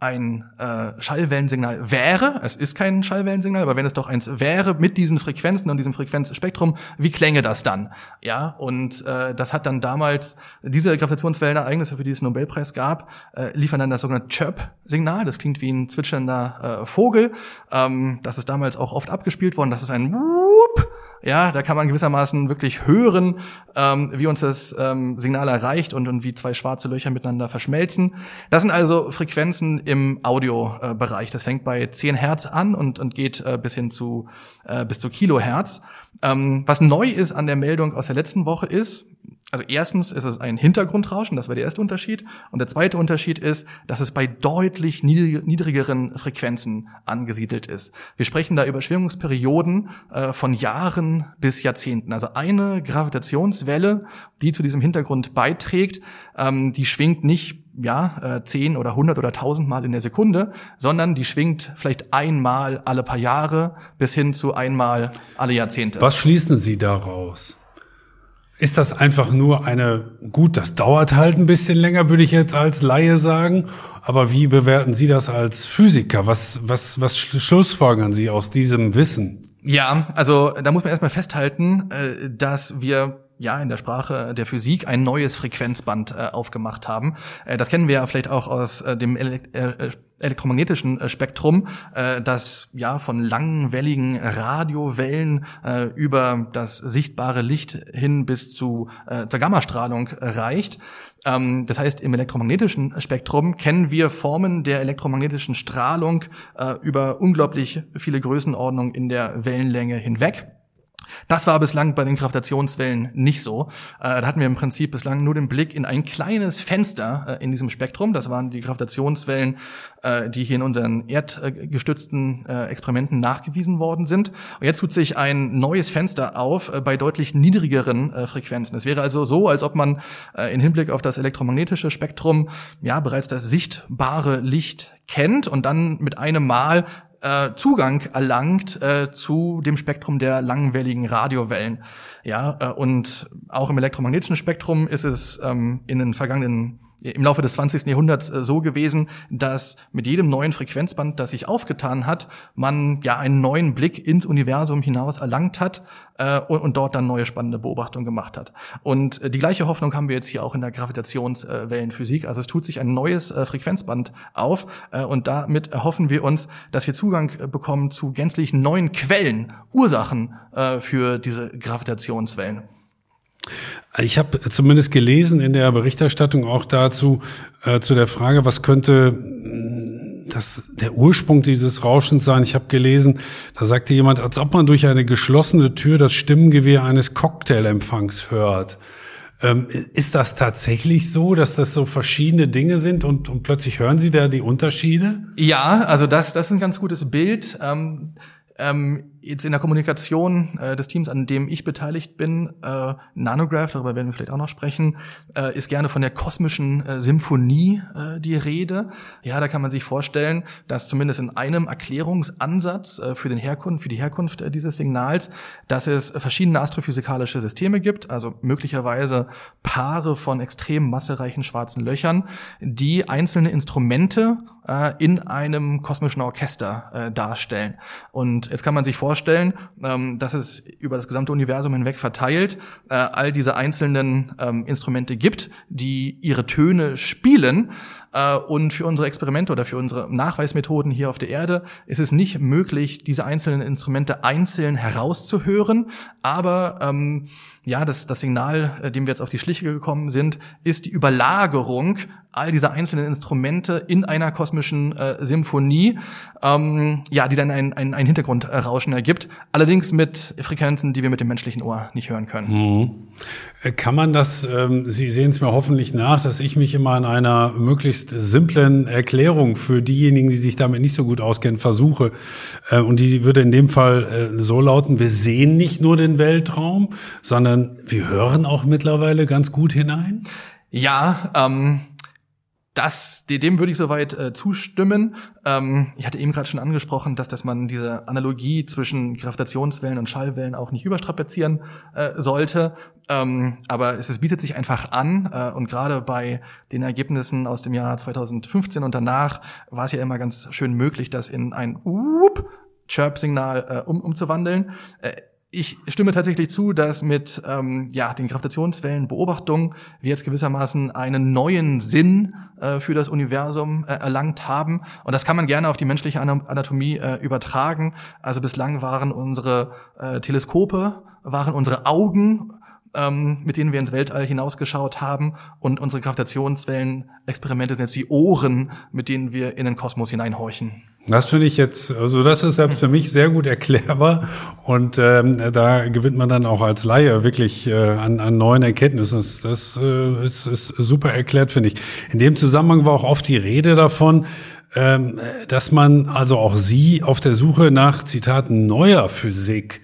ein äh, Schallwellensignal wäre, es ist kein Schallwellensignal, aber wenn es doch eins wäre mit diesen Frequenzen und diesem Frequenzspektrum, wie klänge das dann? Ja, und äh, das hat dann damals diese Gravitationswellenereignisse, für die es Nobelpreis gab, äh, liefern dann das sogenannte Chirp-Signal. Das klingt wie ein zwitschernder äh, Vogel. Ähm, das ist damals auch oft abgespielt worden. Das ist ein Whoop. Ja, da kann man gewissermaßen wirklich hören, ähm, wie uns das ähm, Signal erreicht und, und wie zwei schwarze Löcher miteinander verschmelzen. Das sind also Frequenzen im Audiobereich. Das fängt bei 10 Hertz an und, und geht äh, bis hin zu äh, bis zu Kilohertz. Ähm, was neu ist an der Meldung aus der letzten Woche ist, also erstens ist es ein Hintergrundrauschen, das war der erste Unterschied. Und der zweite Unterschied ist, dass es bei deutlich niedrigeren Frequenzen angesiedelt ist. Wir sprechen da über Schwingungsperioden äh, von Jahren bis Jahrzehnten. Also eine Gravitationswelle, die zu diesem Hintergrund beiträgt, ähm, die schwingt nicht ja, äh, 10 oder 100 oder 1000 Mal in der Sekunde, sondern die schwingt vielleicht einmal alle paar Jahre bis hin zu einmal alle Jahrzehnte. Was schließen Sie daraus? Ist das einfach nur eine, gut, das dauert halt ein bisschen länger, würde ich jetzt als Laie sagen. Aber wie bewerten Sie das als Physiker? Was, was, was schlussfolgern Sie aus diesem Wissen? Ja, also da muss man erstmal festhalten, äh, dass wir ja in der Sprache der Physik ein neues Frequenzband äh, aufgemacht haben. Äh, das kennen wir ja vielleicht auch aus äh, dem Ele äh, elektromagnetischen äh, Spektrum, äh, das ja von langwelligen Radiowellen äh, über das sichtbare Licht hin bis zu äh, zur Gammastrahlung reicht. Ähm, das heißt, im elektromagnetischen Spektrum kennen wir Formen der elektromagnetischen Strahlung äh, über unglaublich viele Größenordnungen in der Wellenlänge hinweg. Das war bislang bei den Gravitationswellen nicht so. Äh, da hatten wir im Prinzip bislang nur den Blick in ein kleines Fenster äh, in diesem Spektrum. Das waren die Gravitationswellen, äh, die hier in unseren erdgestützten Experimenten nachgewiesen worden sind. Und jetzt tut sich ein neues Fenster auf bei deutlich niedrigeren Frequenzen. Es wäre also so, als ob man in Hinblick auf das elektromagnetische Spektrum ja bereits das sichtbare Licht kennt und dann mit einem Mal äh, Zugang erlangt äh, zu dem Spektrum der langwelligen Radiowellen. Ja, äh, und auch im elektromagnetischen Spektrum ist es ähm, in den vergangenen im Laufe des 20. Jahrhunderts äh, so gewesen, dass mit jedem neuen Frequenzband, das sich aufgetan hat, man ja einen neuen Blick ins Universum hinaus erlangt hat äh, und, und, dort dann neue spannende Beobachtungen gemacht hat. Und äh, die gleiche Hoffnung haben wir jetzt hier auch in der Gravitationswellenphysik. Also es tut sich ein neues äh, Frequenzband auf äh, und damit erhoffen wir uns, dass wir Zugang äh, bekommen zu gänzlich neuen Quellen, Ursachen für diese Gravitationswellen. Ich habe zumindest gelesen in der Berichterstattung auch dazu, äh, zu der Frage, was könnte mm, das, der Ursprung dieses Rauschens sein. Ich habe gelesen, da sagte jemand, als ob man durch eine geschlossene Tür das Stimmgewehr eines Cocktailempfangs hört. Ähm, ist das tatsächlich so, dass das so verschiedene Dinge sind und, und plötzlich hören Sie da die Unterschiede? Ja, also das, das ist ein ganz gutes Bild. Ähm ähm, jetzt in der Kommunikation äh, des Teams, an dem ich beteiligt bin, äh, Nanograph, darüber werden wir vielleicht auch noch sprechen, äh, ist gerne von der kosmischen äh, Symphonie äh, die Rede. Ja, da kann man sich vorstellen, dass zumindest in einem Erklärungsansatz äh, für den Herkunft, für die Herkunft äh, dieses Signals, dass es verschiedene astrophysikalische Systeme gibt, also möglicherweise Paare von extrem massereichen schwarzen Löchern, die einzelne Instrumente äh, in einem kosmischen Orchester äh, darstellen. Und jetzt kann man sich vorstellen, ähm, dass es über das gesamte Universum hinweg verteilt äh, all diese einzelnen ähm, Instrumente gibt, die ihre Töne spielen. Äh, und für unsere Experimente oder für unsere Nachweismethoden hier auf der Erde ist es nicht möglich, diese einzelnen Instrumente einzeln herauszuhören. Aber ähm, ja, das, das Signal, äh, dem wir jetzt auf die Schliche gekommen sind, ist die Überlagerung all dieser einzelnen Instrumente in einer kosmischen äh, Symphonie, ähm, ja, die dann ein, ein, ein Hintergrundrauschen äh, gibt. Allerdings mit Frequenzen, die wir mit dem menschlichen Ohr nicht hören können. Mhm. Äh, kann man das, ähm, Sie sehen es mir hoffentlich nach, dass ich mich immer an einer möglichst simplen Erklärung für diejenigen, die sich damit nicht so gut auskennen, versuche. Äh, und die würde in dem Fall äh, so lauten, wir sehen nicht nur den Weltraum, sondern wir hören auch mittlerweile ganz gut hinein? Ja, ähm, das, dem würde ich soweit äh, zustimmen. Ähm, ich hatte eben gerade schon angesprochen, dass, dass man diese Analogie zwischen Gravitationswellen und Schallwellen auch nicht überstrapazieren äh, sollte. Ähm, aber es, es bietet sich einfach an äh, und gerade bei den Ergebnissen aus dem Jahr 2015 und danach war es ja immer ganz schön möglich, das in ein Whoop Chirp-Signal äh, um, umzuwandeln. Äh, ich stimme tatsächlich zu, dass mit ähm, ja, den Gravitationswellenbeobachtungen wir jetzt gewissermaßen einen neuen Sinn äh, für das Universum äh, erlangt haben. Und das kann man gerne auf die menschliche Anatomie äh, übertragen. Also bislang waren unsere äh, Teleskope, waren unsere Augen, ähm, mit denen wir ins Weltall hinausgeschaut haben. Und unsere Gravitationswellenexperimente sind jetzt die Ohren, mit denen wir in den Kosmos hineinhorchen. Das finde ich jetzt, also das ist selbst für mich sehr gut erklärbar und ähm, da gewinnt man dann auch als Laie wirklich äh, an, an neuen Erkenntnissen. Das, das äh, ist, ist super erklärt, finde ich. In dem Zusammenhang war auch oft die Rede davon, ähm, dass man also auch Sie auf der Suche nach Zitaten neuer Physik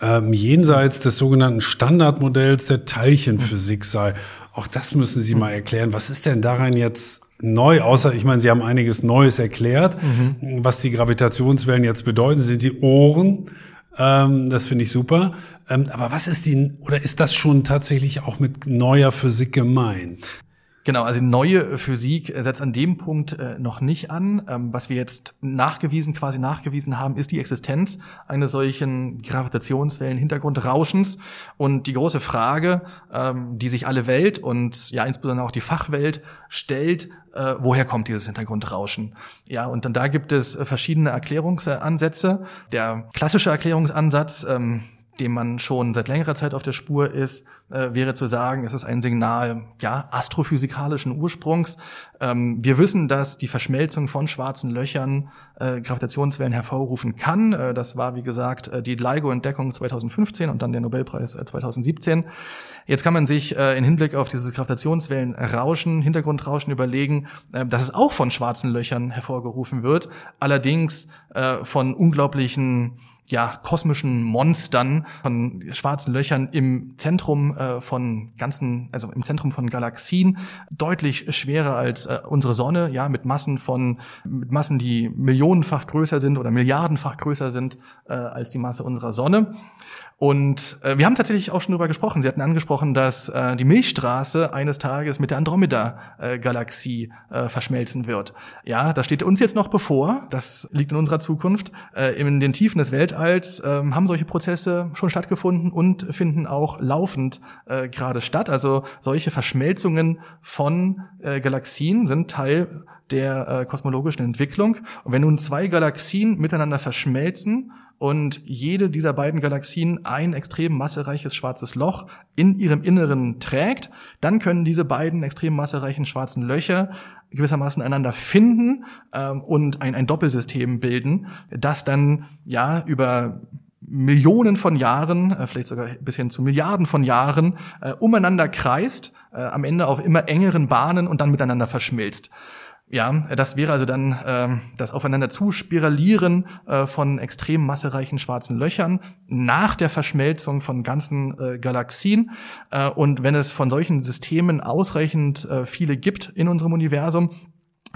ähm, jenseits des sogenannten Standardmodells der Teilchenphysik sei. Auch das müssen Sie mal erklären. Was ist denn daran jetzt neu, außer ich meine, Sie haben einiges Neues erklärt, mhm. was die Gravitationswellen jetzt bedeuten, sind die Ohren. Ähm, das finde ich super. Ähm, aber was ist die, oder ist das schon tatsächlich auch mit neuer Physik gemeint? Genau, also neue Physik setzt an dem Punkt äh, noch nicht an. Ähm, was wir jetzt nachgewiesen, quasi nachgewiesen haben, ist die Existenz eines solchen Gravitationswellen-Hintergrundrauschens. Und die große Frage, ähm, die sich alle Welt und ja insbesondere auch die Fachwelt stellt, äh, woher kommt dieses Hintergrundrauschen? Ja, und dann da gibt es verschiedene Erklärungsansätze. Der klassische Erklärungsansatz, ähm, dem man schon seit längerer Zeit auf der Spur ist, äh, wäre zu sagen, es ist ein Signal ja astrophysikalischen Ursprungs. Ähm, wir wissen, dass die Verschmelzung von schwarzen Löchern äh, Gravitationswellen hervorrufen kann. Äh, das war wie gesagt äh, die LIGO-Entdeckung 2015 und dann der Nobelpreis 2017. Äh, Jetzt kann man sich äh, in Hinblick auf dieses Gravitationswellenrauschen, Hintergrundrauschen überlegen, dass es auch von schwarzen Löchern hervorgerufen wird, allerdings von unglaublichen ja, kosmischen Monstern, von schwarzen Löchern im Zentrum äh, von ganzen, also im Zentrum von Galaxien, deutlich schwerer als äh, unsere Sonne, ja, mit Massen von, mit Massen, die millionenfach größer sind oder milliardenfach größer sind äh, als die Masse unserer Sonne. Und äh, wir haben tatsächlich auch schon darüber gesprochen. Sie hatten angesprochen, dass äh, die Milchstraße eines Tages mit der Andromeda-Galaxie äh, verschmelzen wird. Ja, das steht uns jetzt noch bevor. Das liegt in unserer Zukunft. Äh, in den Tiefen des Weltalls äh, haben solche Prozesse schon stattgefunden und finden auch laufend äh, gerade statt. Also solche Verschmelzungen von äh, Galaxien sind Teil der äh, kosmologischen Entwicklung. Und wenn nun zwei Galaxien miteinander verschmelzen, und jede dieser beiden Galaxien ein extrem massereiches schwarzes Loch in ihrem Inneren trägt, dann können diese beiden extrem massereichen schwarzen Löcher gewissermaßen einander finden ähm, und ein, ein Doppelsystem bilden, das dann ja über Millionen von Jahren, äh, vielleicht sogar bis hin zu Milliarden von Jahren, äh, umeinander kreist, äh, am Ende auf immer engeren Bahnen und dann miteinander verschmilzt. Ja, das wäre also dann ähm, das aufeinander zuspiralieren äh, von extrem massereichen schwarzen Löchern nach der Verschmelzung von ganzen äh, Galaxien. Äh, und wenn es von solchen Systemen ausreichend äh, viele gibt in unserem Universum,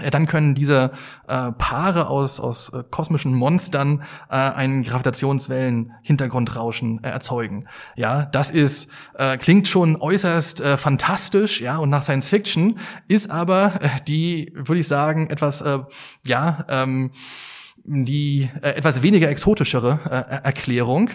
dann können diese äh, Paare aus, aus äh, kosmischen Monstern äh, einen Gravitationswellen-Hintergrundrauschen äh, erzeugen. Ja, das ist äh, klingt schon äußerst äh, fantastisch, ja, und nach Science Fiction ist aber äh, die, würde ich sagen, etwas äh, ja ähm, die äh, etwas weniger exotischere äh, Erklärung.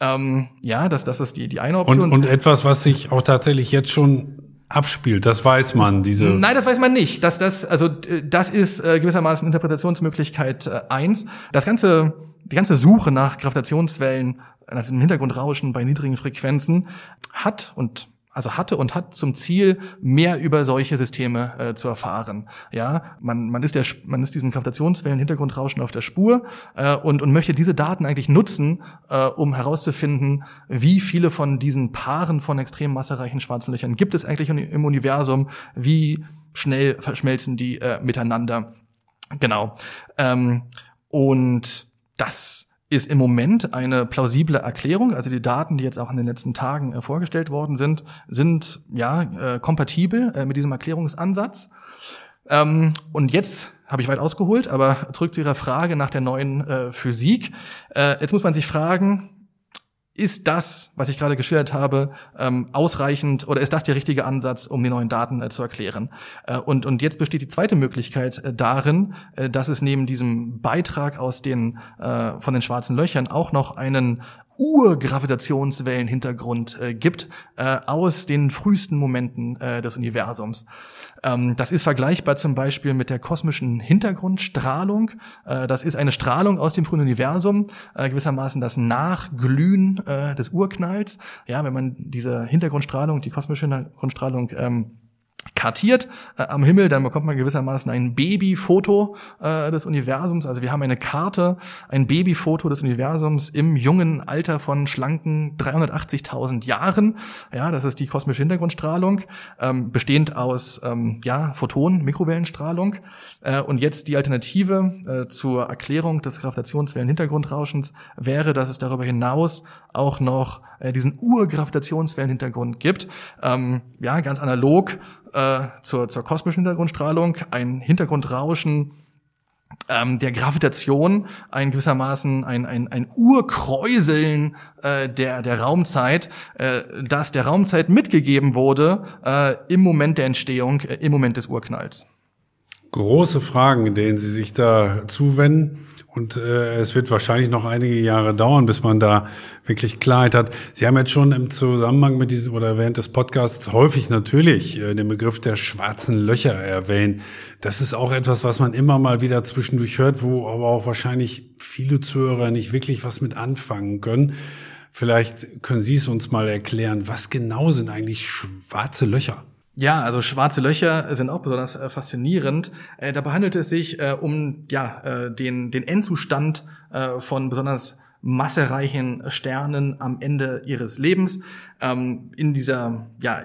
Ähm, ja, das, das ist die, die eine Option. Und, und etwas, was sich auch tatsächlich jetzt schon abspielt. Das weiß man, diese. Nein, das weiß man nicht. Das, das, also, das ist äh, gewissermaßen Interpretationsmöglichkeit äh, eins. Das ganze, die ganze Suche nach Gravitationswellen, nach diesem Hintergrundrauschen bei niedrigen Frequenzen hat und also hatte und hat zum Ziel, mehr über solche Systeme äh, zu erfahren. Ja, man, man ist der, man ist diesem Gravitationswellen-Hintergrundrauschen auf der Spur äh, und, und möchte diese Daten eigentlich nutzen, äh, um herauszufinden, wie viele von diesen Paaren von extrem massereichen schwarzen Löchern gibt es eigentlich im Universum, wie schnell verschmelzen die äh, miteinander. Genau. Ähm, und das ist im Moment eine plausible Erklärung. Also die Daten, die jetzt auch in den letzten Tagen äh, vorgestellt worden sind, sind ja äh, kompatibel äh, mit diesem Erklärungsansatz. Ähm, und jetzt habe ich weit ausgeholt, aber zurück zu Ihrer Frage nach der neuen äh, Physik. Äh, jetzt muss man sich fragen, ist das, was ich gerade geschildert habe, ähm, ausreichend oder ist das der richtige Ansatz, um die neuen Daten äh, zu erklären? Äh, und, und jetzt besteht die zweite Möglichkeit äh, darin, äh, dass es neben diesem Beitrag aus den, äh, von den schwarzen Löchern auch noch einen Urgravitationswellenhintergrund äh, gibt äh, aus den frühesten Momenten äh, des Universums. Ähm, das ist vergleichbar zum Beispiel mit der kosmischen Hintergrundstrahlung. Äh, das ist eine Strahlung aus dem frühen Universum, äh, gewissermaßen das Nachglühen äh, des Urknalls. Ja, wenn man diese Hintergrundstrahlung, die kosmische Hintergrundstrahlung ähm, kartiert äh, am Himmel, dann bekommt man gewissermaßen ein Babyfoto äh, des Universums. Also wir haben eine Karte, ein Babyfoto des Universums im jungen Alter von schlanken 380.000 Jahren. Ja, das ist die kosmische Hintergrundstrahlung, ähm, bestehend aus ähm, ja, Photonen, Mikrowellenstrahlung. Äh, und jetzt die Alternative äh, zur Erklärung des Gravitationswellen-Hintergrundrauschens wäre, dass es darüber hinaus auch noch äh, diesen Urgravitationswellenhintergrund gibt. Ähm, ja, ganz analog äh, zur, zur kosmischen Hintergrundstrahlung, ein Hintergrundrauschen ähm, der Gravitation, ein gewissermaßen ein, ein, ein Urkräuseln äh, der, der Raumzeit, äh, das der Raumzeit mitgegeben wurde äh, im Moment der Entstehung, äh, im Moment des Urknalls. Große Fragen, denen Sie sich da zuwenden. Und äh, es wird wahrscheinlich noch einige Jahre dauern, bis man da wirklich Klarheit hat. Sie haben jetzt schon im Zusammenhang mit diesem oder während des Podcasts häufig natürlich äh, den Begriff der schwarzen Löcher erwähnt. Das ist auch etwas, was man immer mal wieder zwischendurch hört, wo aber auch wahrscheinlich viele Zuhörer nicht wirklich was mit anfangen können. Vielleicht können Sie es uns mal erklären. Was genau sind eigentlich schwarze Löcher? Ja, also schwarze Löcher sind auch besonders äh, faszinierend. Äh, dabei handelt es sich äh, um ja, äh, den, den Endzustand äh, von besonders massereichen Sternen am Ende ihres Lebens. Ähm, in dieser ja,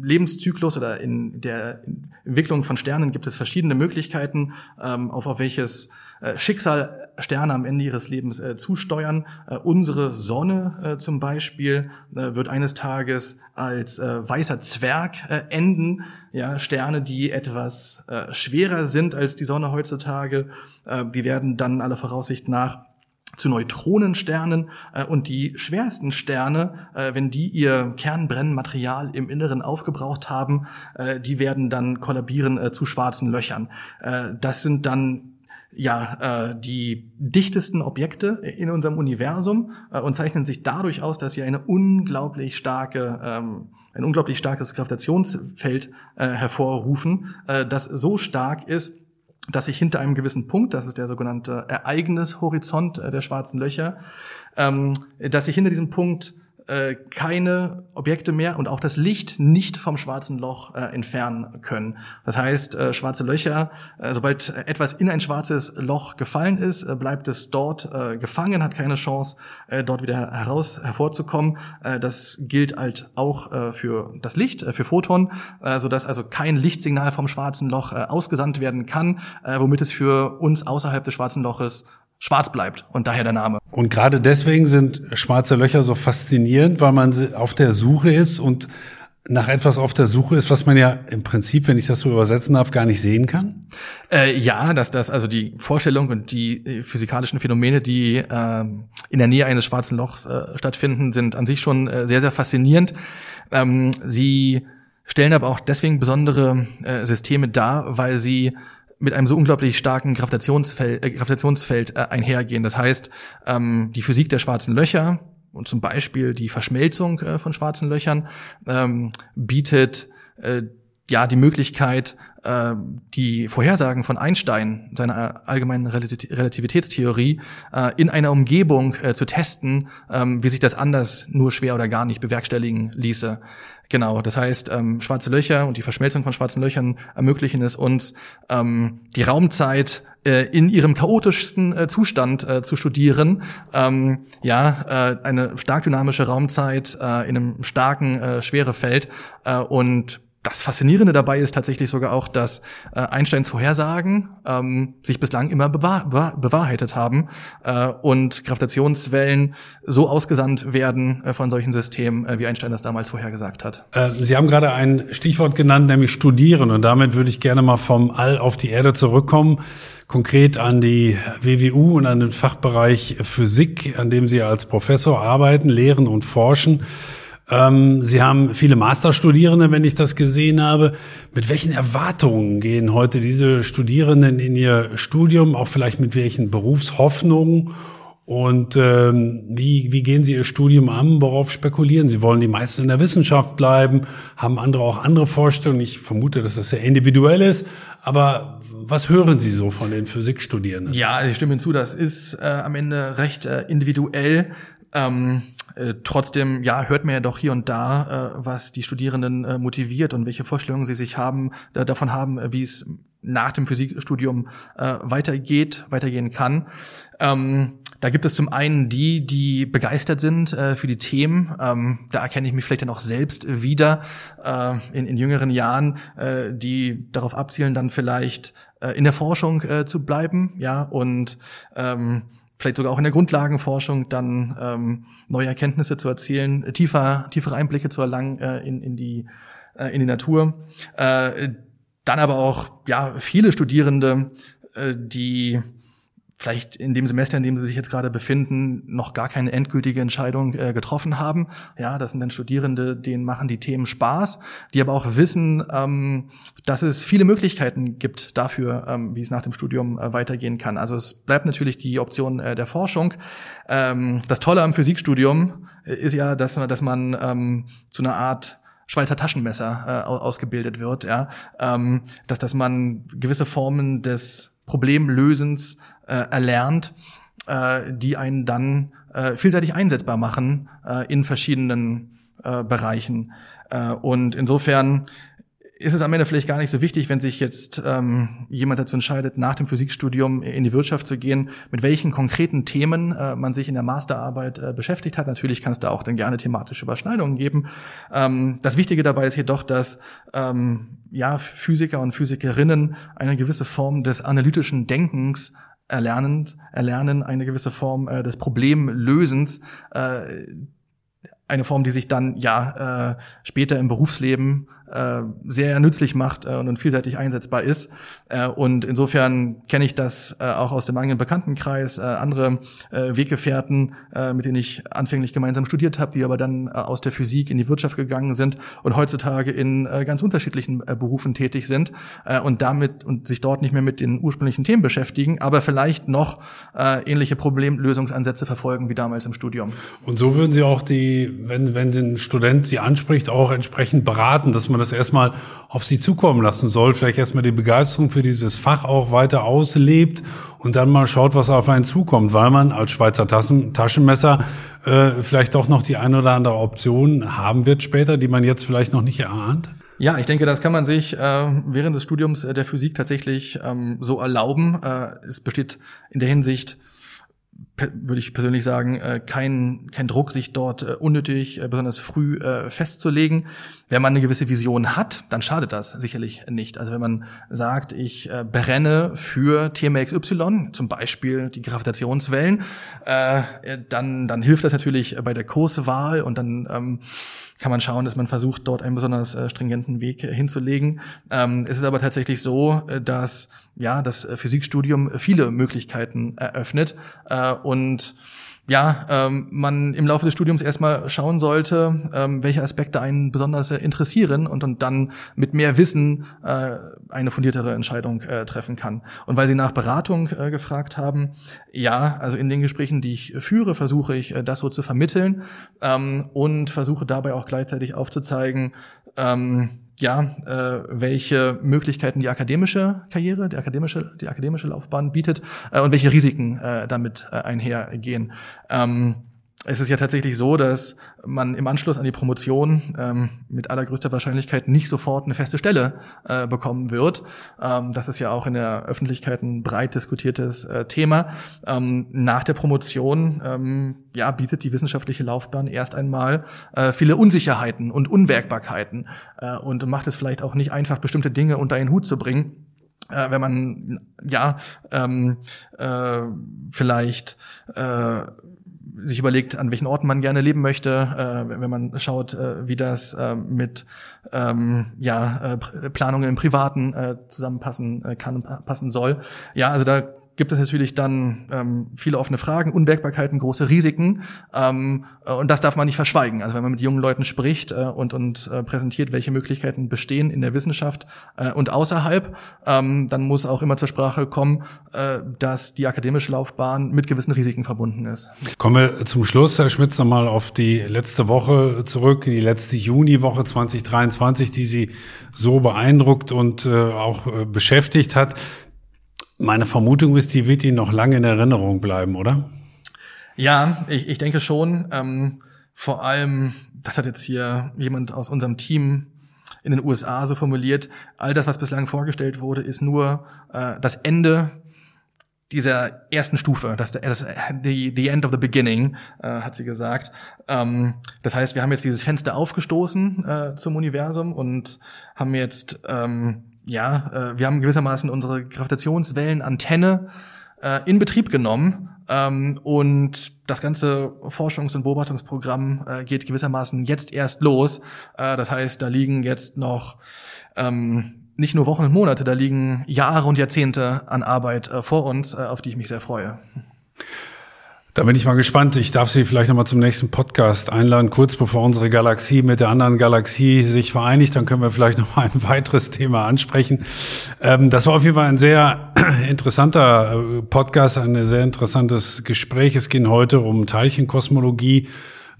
Lebenszyklus oder in der Entwicklung von Sternen gibt es verschiedene Möglichkeiten, ähm, auf, auf welches äh, Schicksal Sterne am Ende ihres Lebens äh, zusteuern. Äh, unsere Sonne äh, zum Beispiel äh, wird eines Tages als äh, weißer Zwerg enden. Ja, Sterne, die etwas schwerer sind als die Sonne heutzutage, die werden dann aller Voraussicht nach zu Neutronensternen äh, und die schwersten Sterne, äh, wenn die ihr Kernbrennmaterial im Inneren aufgebraucht haben, äh, die werden dann kollabieren äh, zu schwarzen Löchern. Äh, das sind dann ja äh, die dichtesten Objekte in unserem Universum äh, und zeichnen sich dadurch aus, dass sie eine unglaublich starke ähm, ein unglaublich starkes Gravitationsfeld äh, hervorrufen, äh, das so stark ist, dass sich hinter einem gewissen Punkt, das ist der sogenannte Ereignishorizont äh, der schwarzen Löcher, ähm, dass sich hinter diesem Punkt äh, keine Objekte mehr und auch das Licht nicht vom schwarzen Loch äh, entfernen können. Das heißt, äh, schwarze Löcher, äh, sobald etwas in ein schwarzes Loch gefallen ist, äh, bleibt es dort äh, gefangen, hat keine Chance, äh, dort wieder heraus hervorzukommen. Äh, das gilt halt auch äh, für das Licht, äh, für Photon, äh, sodass also kein Lichtsignal vom schwarzen Loch äh, ausgesandt werden kann, äh, womit es für uns außerhalb des schwarzen Loches schwarz bleibt und daher der Name. Und gerade deswegen sind schwarze Löcher so faszinierend, weil man auf der Suche ist und nach etwas auf der Suche ist, was man ja im Prinzip, wenn ich das so übersetzen darf, gar nicht sehen kann? Äh, ja, dass das also die Vorstellung und die äh, physikalischen Phänomene, die äh, in der Nähe eines schwarzen Lochs äh, stattfinden, sind an sich schon äh, sehr, sehr faszinierend. Ähm, sie stellen aber auch deswegen besondere äh, Systeme dar, weil sie mit einem so unglaublich starken Gravitationsfeld, äh, Gravitationsfeld äh, einhergehen. Das heißt, ähm, die Physik der schwarzen Löcher und zum Beispiel die Verschmelzung äh, von schwarzen Löchern ähm, bietet äh, ja die Möglichkeit, äh, die Vorhersagen von Einstein, seiner allgemeinen Relativitätstheorie, äh, in einer Umgebung äh, zu testen, ähm, wie sich das anders nur schwer oder gar nicht bewerkstelligen ließe. Genau, das heißt, ähm, schwarze Löcher und die Verschmelzung von schwarzen Löchern ermöglichen es uns, ähm, die Raumzeit äh, in ihrem chaotischsten äh, Zustand äh, zu studieren. Ähm, ja, äh, eine stark dynamische Raumzeit äh, in einem starken äh, Schwerefeld äh, und das Faszinierende dabei ist tatsächlich sogar auch, dass äh, Einsteins Vorhersagen ähm, sich bislang immer bewahr bewahr bewahrheitet haben äh, und Gravitationswellen so ausgesandt werden äh, von solchen Systemen, äh, wie Einstein das damals vorhergesagt hat. Äh, Sie haben gerade ein Stichwort genannt, nämlich studieren. Und damit würde ich gerne mal vom All auf die Erde zurückkommen, konkret an die WWU und an den Fachbereich Physik, an dem Sie als Professor arbeiten, lehren und forschen. Ähm, Sie haben viele Masterstudierende, wenn ich das gesehen habe. Mit welchen Erwartungen gehen heute diese Studierenden in ihr Studium, auch vielleicht mit welchen Berufshoffnungen? Und ähm, wie, wie gehen Sie Ihr Studium an? Worauf spekulieren Sie? Wollen die meisten in der Wissenschaft bleiben? Haben andere auch andere Vorstellungen? Ich vermute, dass das sehr individuell ist. Aber was hören Sie so von den Physikstudierenden? Ja, ich stimme hinzu, das ist äh, am Ende recht äh, individuell. Ähm, äh, trotzdem, ja, hört man ja doch hier und da, äh, was die Studierenden äh, motiviert und welche Vorstellungen sie sich haben, äh, davon haben, äh, wie es nach dem Physikstudium weitergeht, weitergehen kann. Ähm, da gibt es zum einen die, die begeistert sind für die Themen. Ähm, da erkenne ich mich vielleicht dann auch selbst wieder in, in jüngeren Jahren, die darauf abzielen, dann vielleicht in der Forschung zu bleiben, ja und ähm, vielleicht sogar auch in der Grundlagenforschung dann ähm, neue Erkenntnisse zu erzielen, tiefer, tiefere Einblicke zu erlangen äh, in, in, die, äh, in die Natur. Äh, dann aber auch ja viele Studierende, äh, die vielleicht in dem Semester, in dem sie sich jetzt gerade befinden, noch gar keine endgültige Entscheidung äh, getroffen haben. Ja, das sind dann Studierende, denen machen die Themen Spaß, die aber auch wissen, ähm, dass es viele Möglichkeiten gibt dafür, ähm, wie es nach dem Studium äh, weitergehen kann. Also es bleibt natürlich die Option äh, der Forschung. Ähm, das Tolle am Physikstudium äh, ist ja, dass, dass man ähm, zu einer Art Schweizer Taschenmesser äh, ausgebildet wird, ja, ähm, dass dass man gewisse Formen des Problemlösens äh, erlernt, äh, die einen dann äh, vielseitig einsetzbar machen äh, in verschiedenen äh, Bereichen. Äh, und insofern ist es am Ende vielleicht gar nicht so wichtig, wenn sich jetzt ähm, jemand dazu entscheidet, nach dem Physikstudium in die Wirtschaft zu gehen, mit welchen konkreten Themen äh, man sich in der Masterarbeit äh, beschäftigt hat. Natürlich kann es da auch dann gerne thematische Überschneidungen geben. Ähm, das Wichtige dabei ist jedoch, dass ähm, ja Physiker und Physikerinnen eine gewisse Form des analytischen Denkens erlernen, erlernen eine gewisse Form äh, des Problemlösens, äh, eine Form, die sich dann ja äh, später im Berufsleben äh, sehr nützlich macht äh, und vielseitig einsetzbar ist. Äh, und insofern kenne ich das äh, auch aus dem eigenen Bekanntenkreis, äh, andere äh, Weggefährten, äh, mit denen ich anfänglich gemeinsam studiert habe, die aber dann äh, aus der Physik in die Wirtschaft gegangen sind und heutzutage in äh, ganz unterschiedlichen äh, Berufen tätig sind äh, und damit und sich dort nicht mehr mit den ursprünglichen Themen beschäftigen, aber vielleicht noch äh, ähnliche Problemlösungsansätze verfolgen wie damals im Studium. Und so würden Sie auch die, wenn, wenn ein Student Sie anspricht, auch entsprechend beraten, dass man das erstmal auf sie zukommen lassen soll, vielleicht erstmal die Begeisterung für dieses Fach auch weiter auslebt und dann mal schaut, was auf einen zukommt, weil man als Schweizer Taschen, Taschenmesser äh, vielleicht doch noch die eine oder andere Option haben wird später, die man jetzt vielleicht noch nicht erahnt? Ja, ich denke, das kann man sich äh, während des Studiums der Physik tatsächlich ähm, so erlauben. Äh, es besteht in der Hinsicht würde ich persönlich sagen, äh, kein, kein Druck, sich dort äh, unnötig, äh, besonders früh festzulegen. Wenn man eine gewisse Vision hat, dann schadet das sicherlich nicht. Also wenn man sagt, ich brenne für Thema XY, zum Beispiel die Gravitationswellen, dann, dann hilft das natürlich bei der Kurswahl und dann ähm, kann man schauen, dass man versucht, dort einen besonders stringenten Weg hinzulegen. Ähm, es ist aber tatsächlich so, dass ja das Physikstudium viele Möglichkeiten eröffnet und ja, ähm, man im Laufe des Studiums erstmal schauen sollte, ähm, welche Aspekte einen besonders äh, interessieren und, und dann mit mehr Wissen äh, eine fundiertere Entscheidung äh, treffen kann. Und weil Sie nach Beratung äh, gefragt haben, ja, also in den Gesprächen, die ich führe, versuche ich äh, das so zu vermitteln ähm, und versuche dabei auch gleichzeitig aufzuzeigen, ähm, ja, äh, welche Möglichkeiten die akademische Karriere, die akademische, die akademische Laufbahn bietet äh, und welche Risiken äh, damit äh, einhergehen. Ähm, es ist ja tatsächlich so, dass man im Anschluss an die Promotion ähm, mit allergrößter Wahrscheinlichkeit nicht sofort eine feste Stelle äh, bekommen wird. Ähm, das ist ja auch in der Öffentlichkeit ein breit diskutiertes äh, Thema. Ähm, nach der Promotion ähm, ja, bietet die wissenschaftliche Laufbahn erst einmal äh, viele Unsicherheiten und Unwägbarkeiten äh, und macht es vielleicht auch nicht einfach, bestimmte Dinge unter einen Hut zu bringen äh, wenn man ja ähm, äh, vielleicht äh, sich überlegt, an welchen Orten man gerne leben möchte, äh, wenn man schaut, äh, wie das äh, mit ähm, ja, äh, Planungen im Privaten äh, zusammenpassen äh, kann, passen soll. Ja, also da gibt es natürlich dann ähm, viele offene Fragen, Unwägbarkeiten, große Risiken. Ähm, äh, und das darf man nicht verschweigen. Also wenn man mit jungen Leuten spricht äh, und, und äh, präsentiert, welche Möglichkeiten bestehen in der Wissenschaft äh, und außerhalb, ähm, dann muss auch immer zur Sprache kommen, äh, dass die akademische Laufbahn mit gewissen Risiken verbunden ist. Kommen wir zum Schluss, Herr Schmitz, nochmal auf die letzte Woche zurück, die letzte Juniwoche 2023, die Sie so beeindruckt und äh, auch äh, beschäftigt hat. Meine Vermutung ist, die wird Ihnen noch lange in Erinnerung bleiben, oder? Ja, ich, ich denke schon. Ähm, vor allem, das hat jetzt hier jemand aus unserem Team in den USA so formuliert, all das, was bislang vorgestellt wurde, ist nur äh, das Ende dieser ersten Stufe, das, das the, the end of the beginning, äh, hat sie gesagt. Ähm, das heißt, wir haben jetzt dieses Fenster aufgestoßen äh, zum Universum und haben jetzt ähm, ja, äh, wir haben gewissermaßen unsere Gravitationswellenantenne äh, in Betrieb genommen ähm, und das ganze Forschungs- und Beobachtungsprogramm äh, geht gewissermaßen jetzt erst los. Äh, das heißt, da liegen jetzt noch ähm, nicht nur Wochen und Monate, da liegen Jahre und Jahrzehnte an Arbeit äh, vor uns, äh, auf die ich mich sehr freue. Da bin ich mal gespannt. Ich darf Sie vielleicht nochmal zum nächsten Podcast einladen, kurz bevor unsere Galaxie mit der anderen Galaxie sich vereinigt. Dann können wir vielleicht noch mal ein <laughs> weiteres Thema ansprechen. Ähm, das war auf jeden Fall ein sehr <clears throat> interessanter äh, Podcast, ein sehr interessantes Gespräch. Es ging heute um Teilchenkosmologie,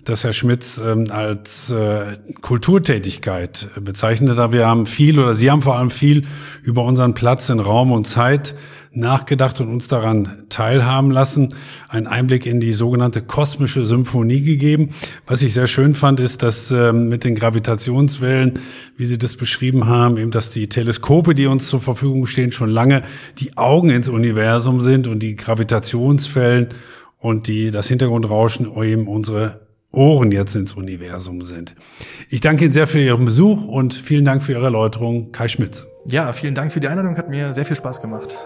das Herr Schmitz ähm, als äh, Kulturtätigkeit bezeichnet. Da wir haben viel oder Sie haben vor allem viel über unseren Platz in Raum und Zeit nachgedacht und uns daran teilhaben lassen, einen Einblick in die sogenannte kosmische Symphonie gegeben. Was ich sehr schön fand, ist, dass ähm, mit den Gravitationswellen, wie Sie das beschrieben haben, eben, dass die Teleskope, die uns zur Verfügung stehen, schon lange die Augen ins Universum sind und die Gravitationswellen und die, das Hintergrundrauschen eben unsere Ohren jetzt ins Universum sind. Ich danke Ihnen sehr für Ihren Besuch und vielen Dank für Ihre Erläuterung, Kai Schmitz. Ja, vielen Dank für die Einladung, hat mir sehr viel Spaß gemacht.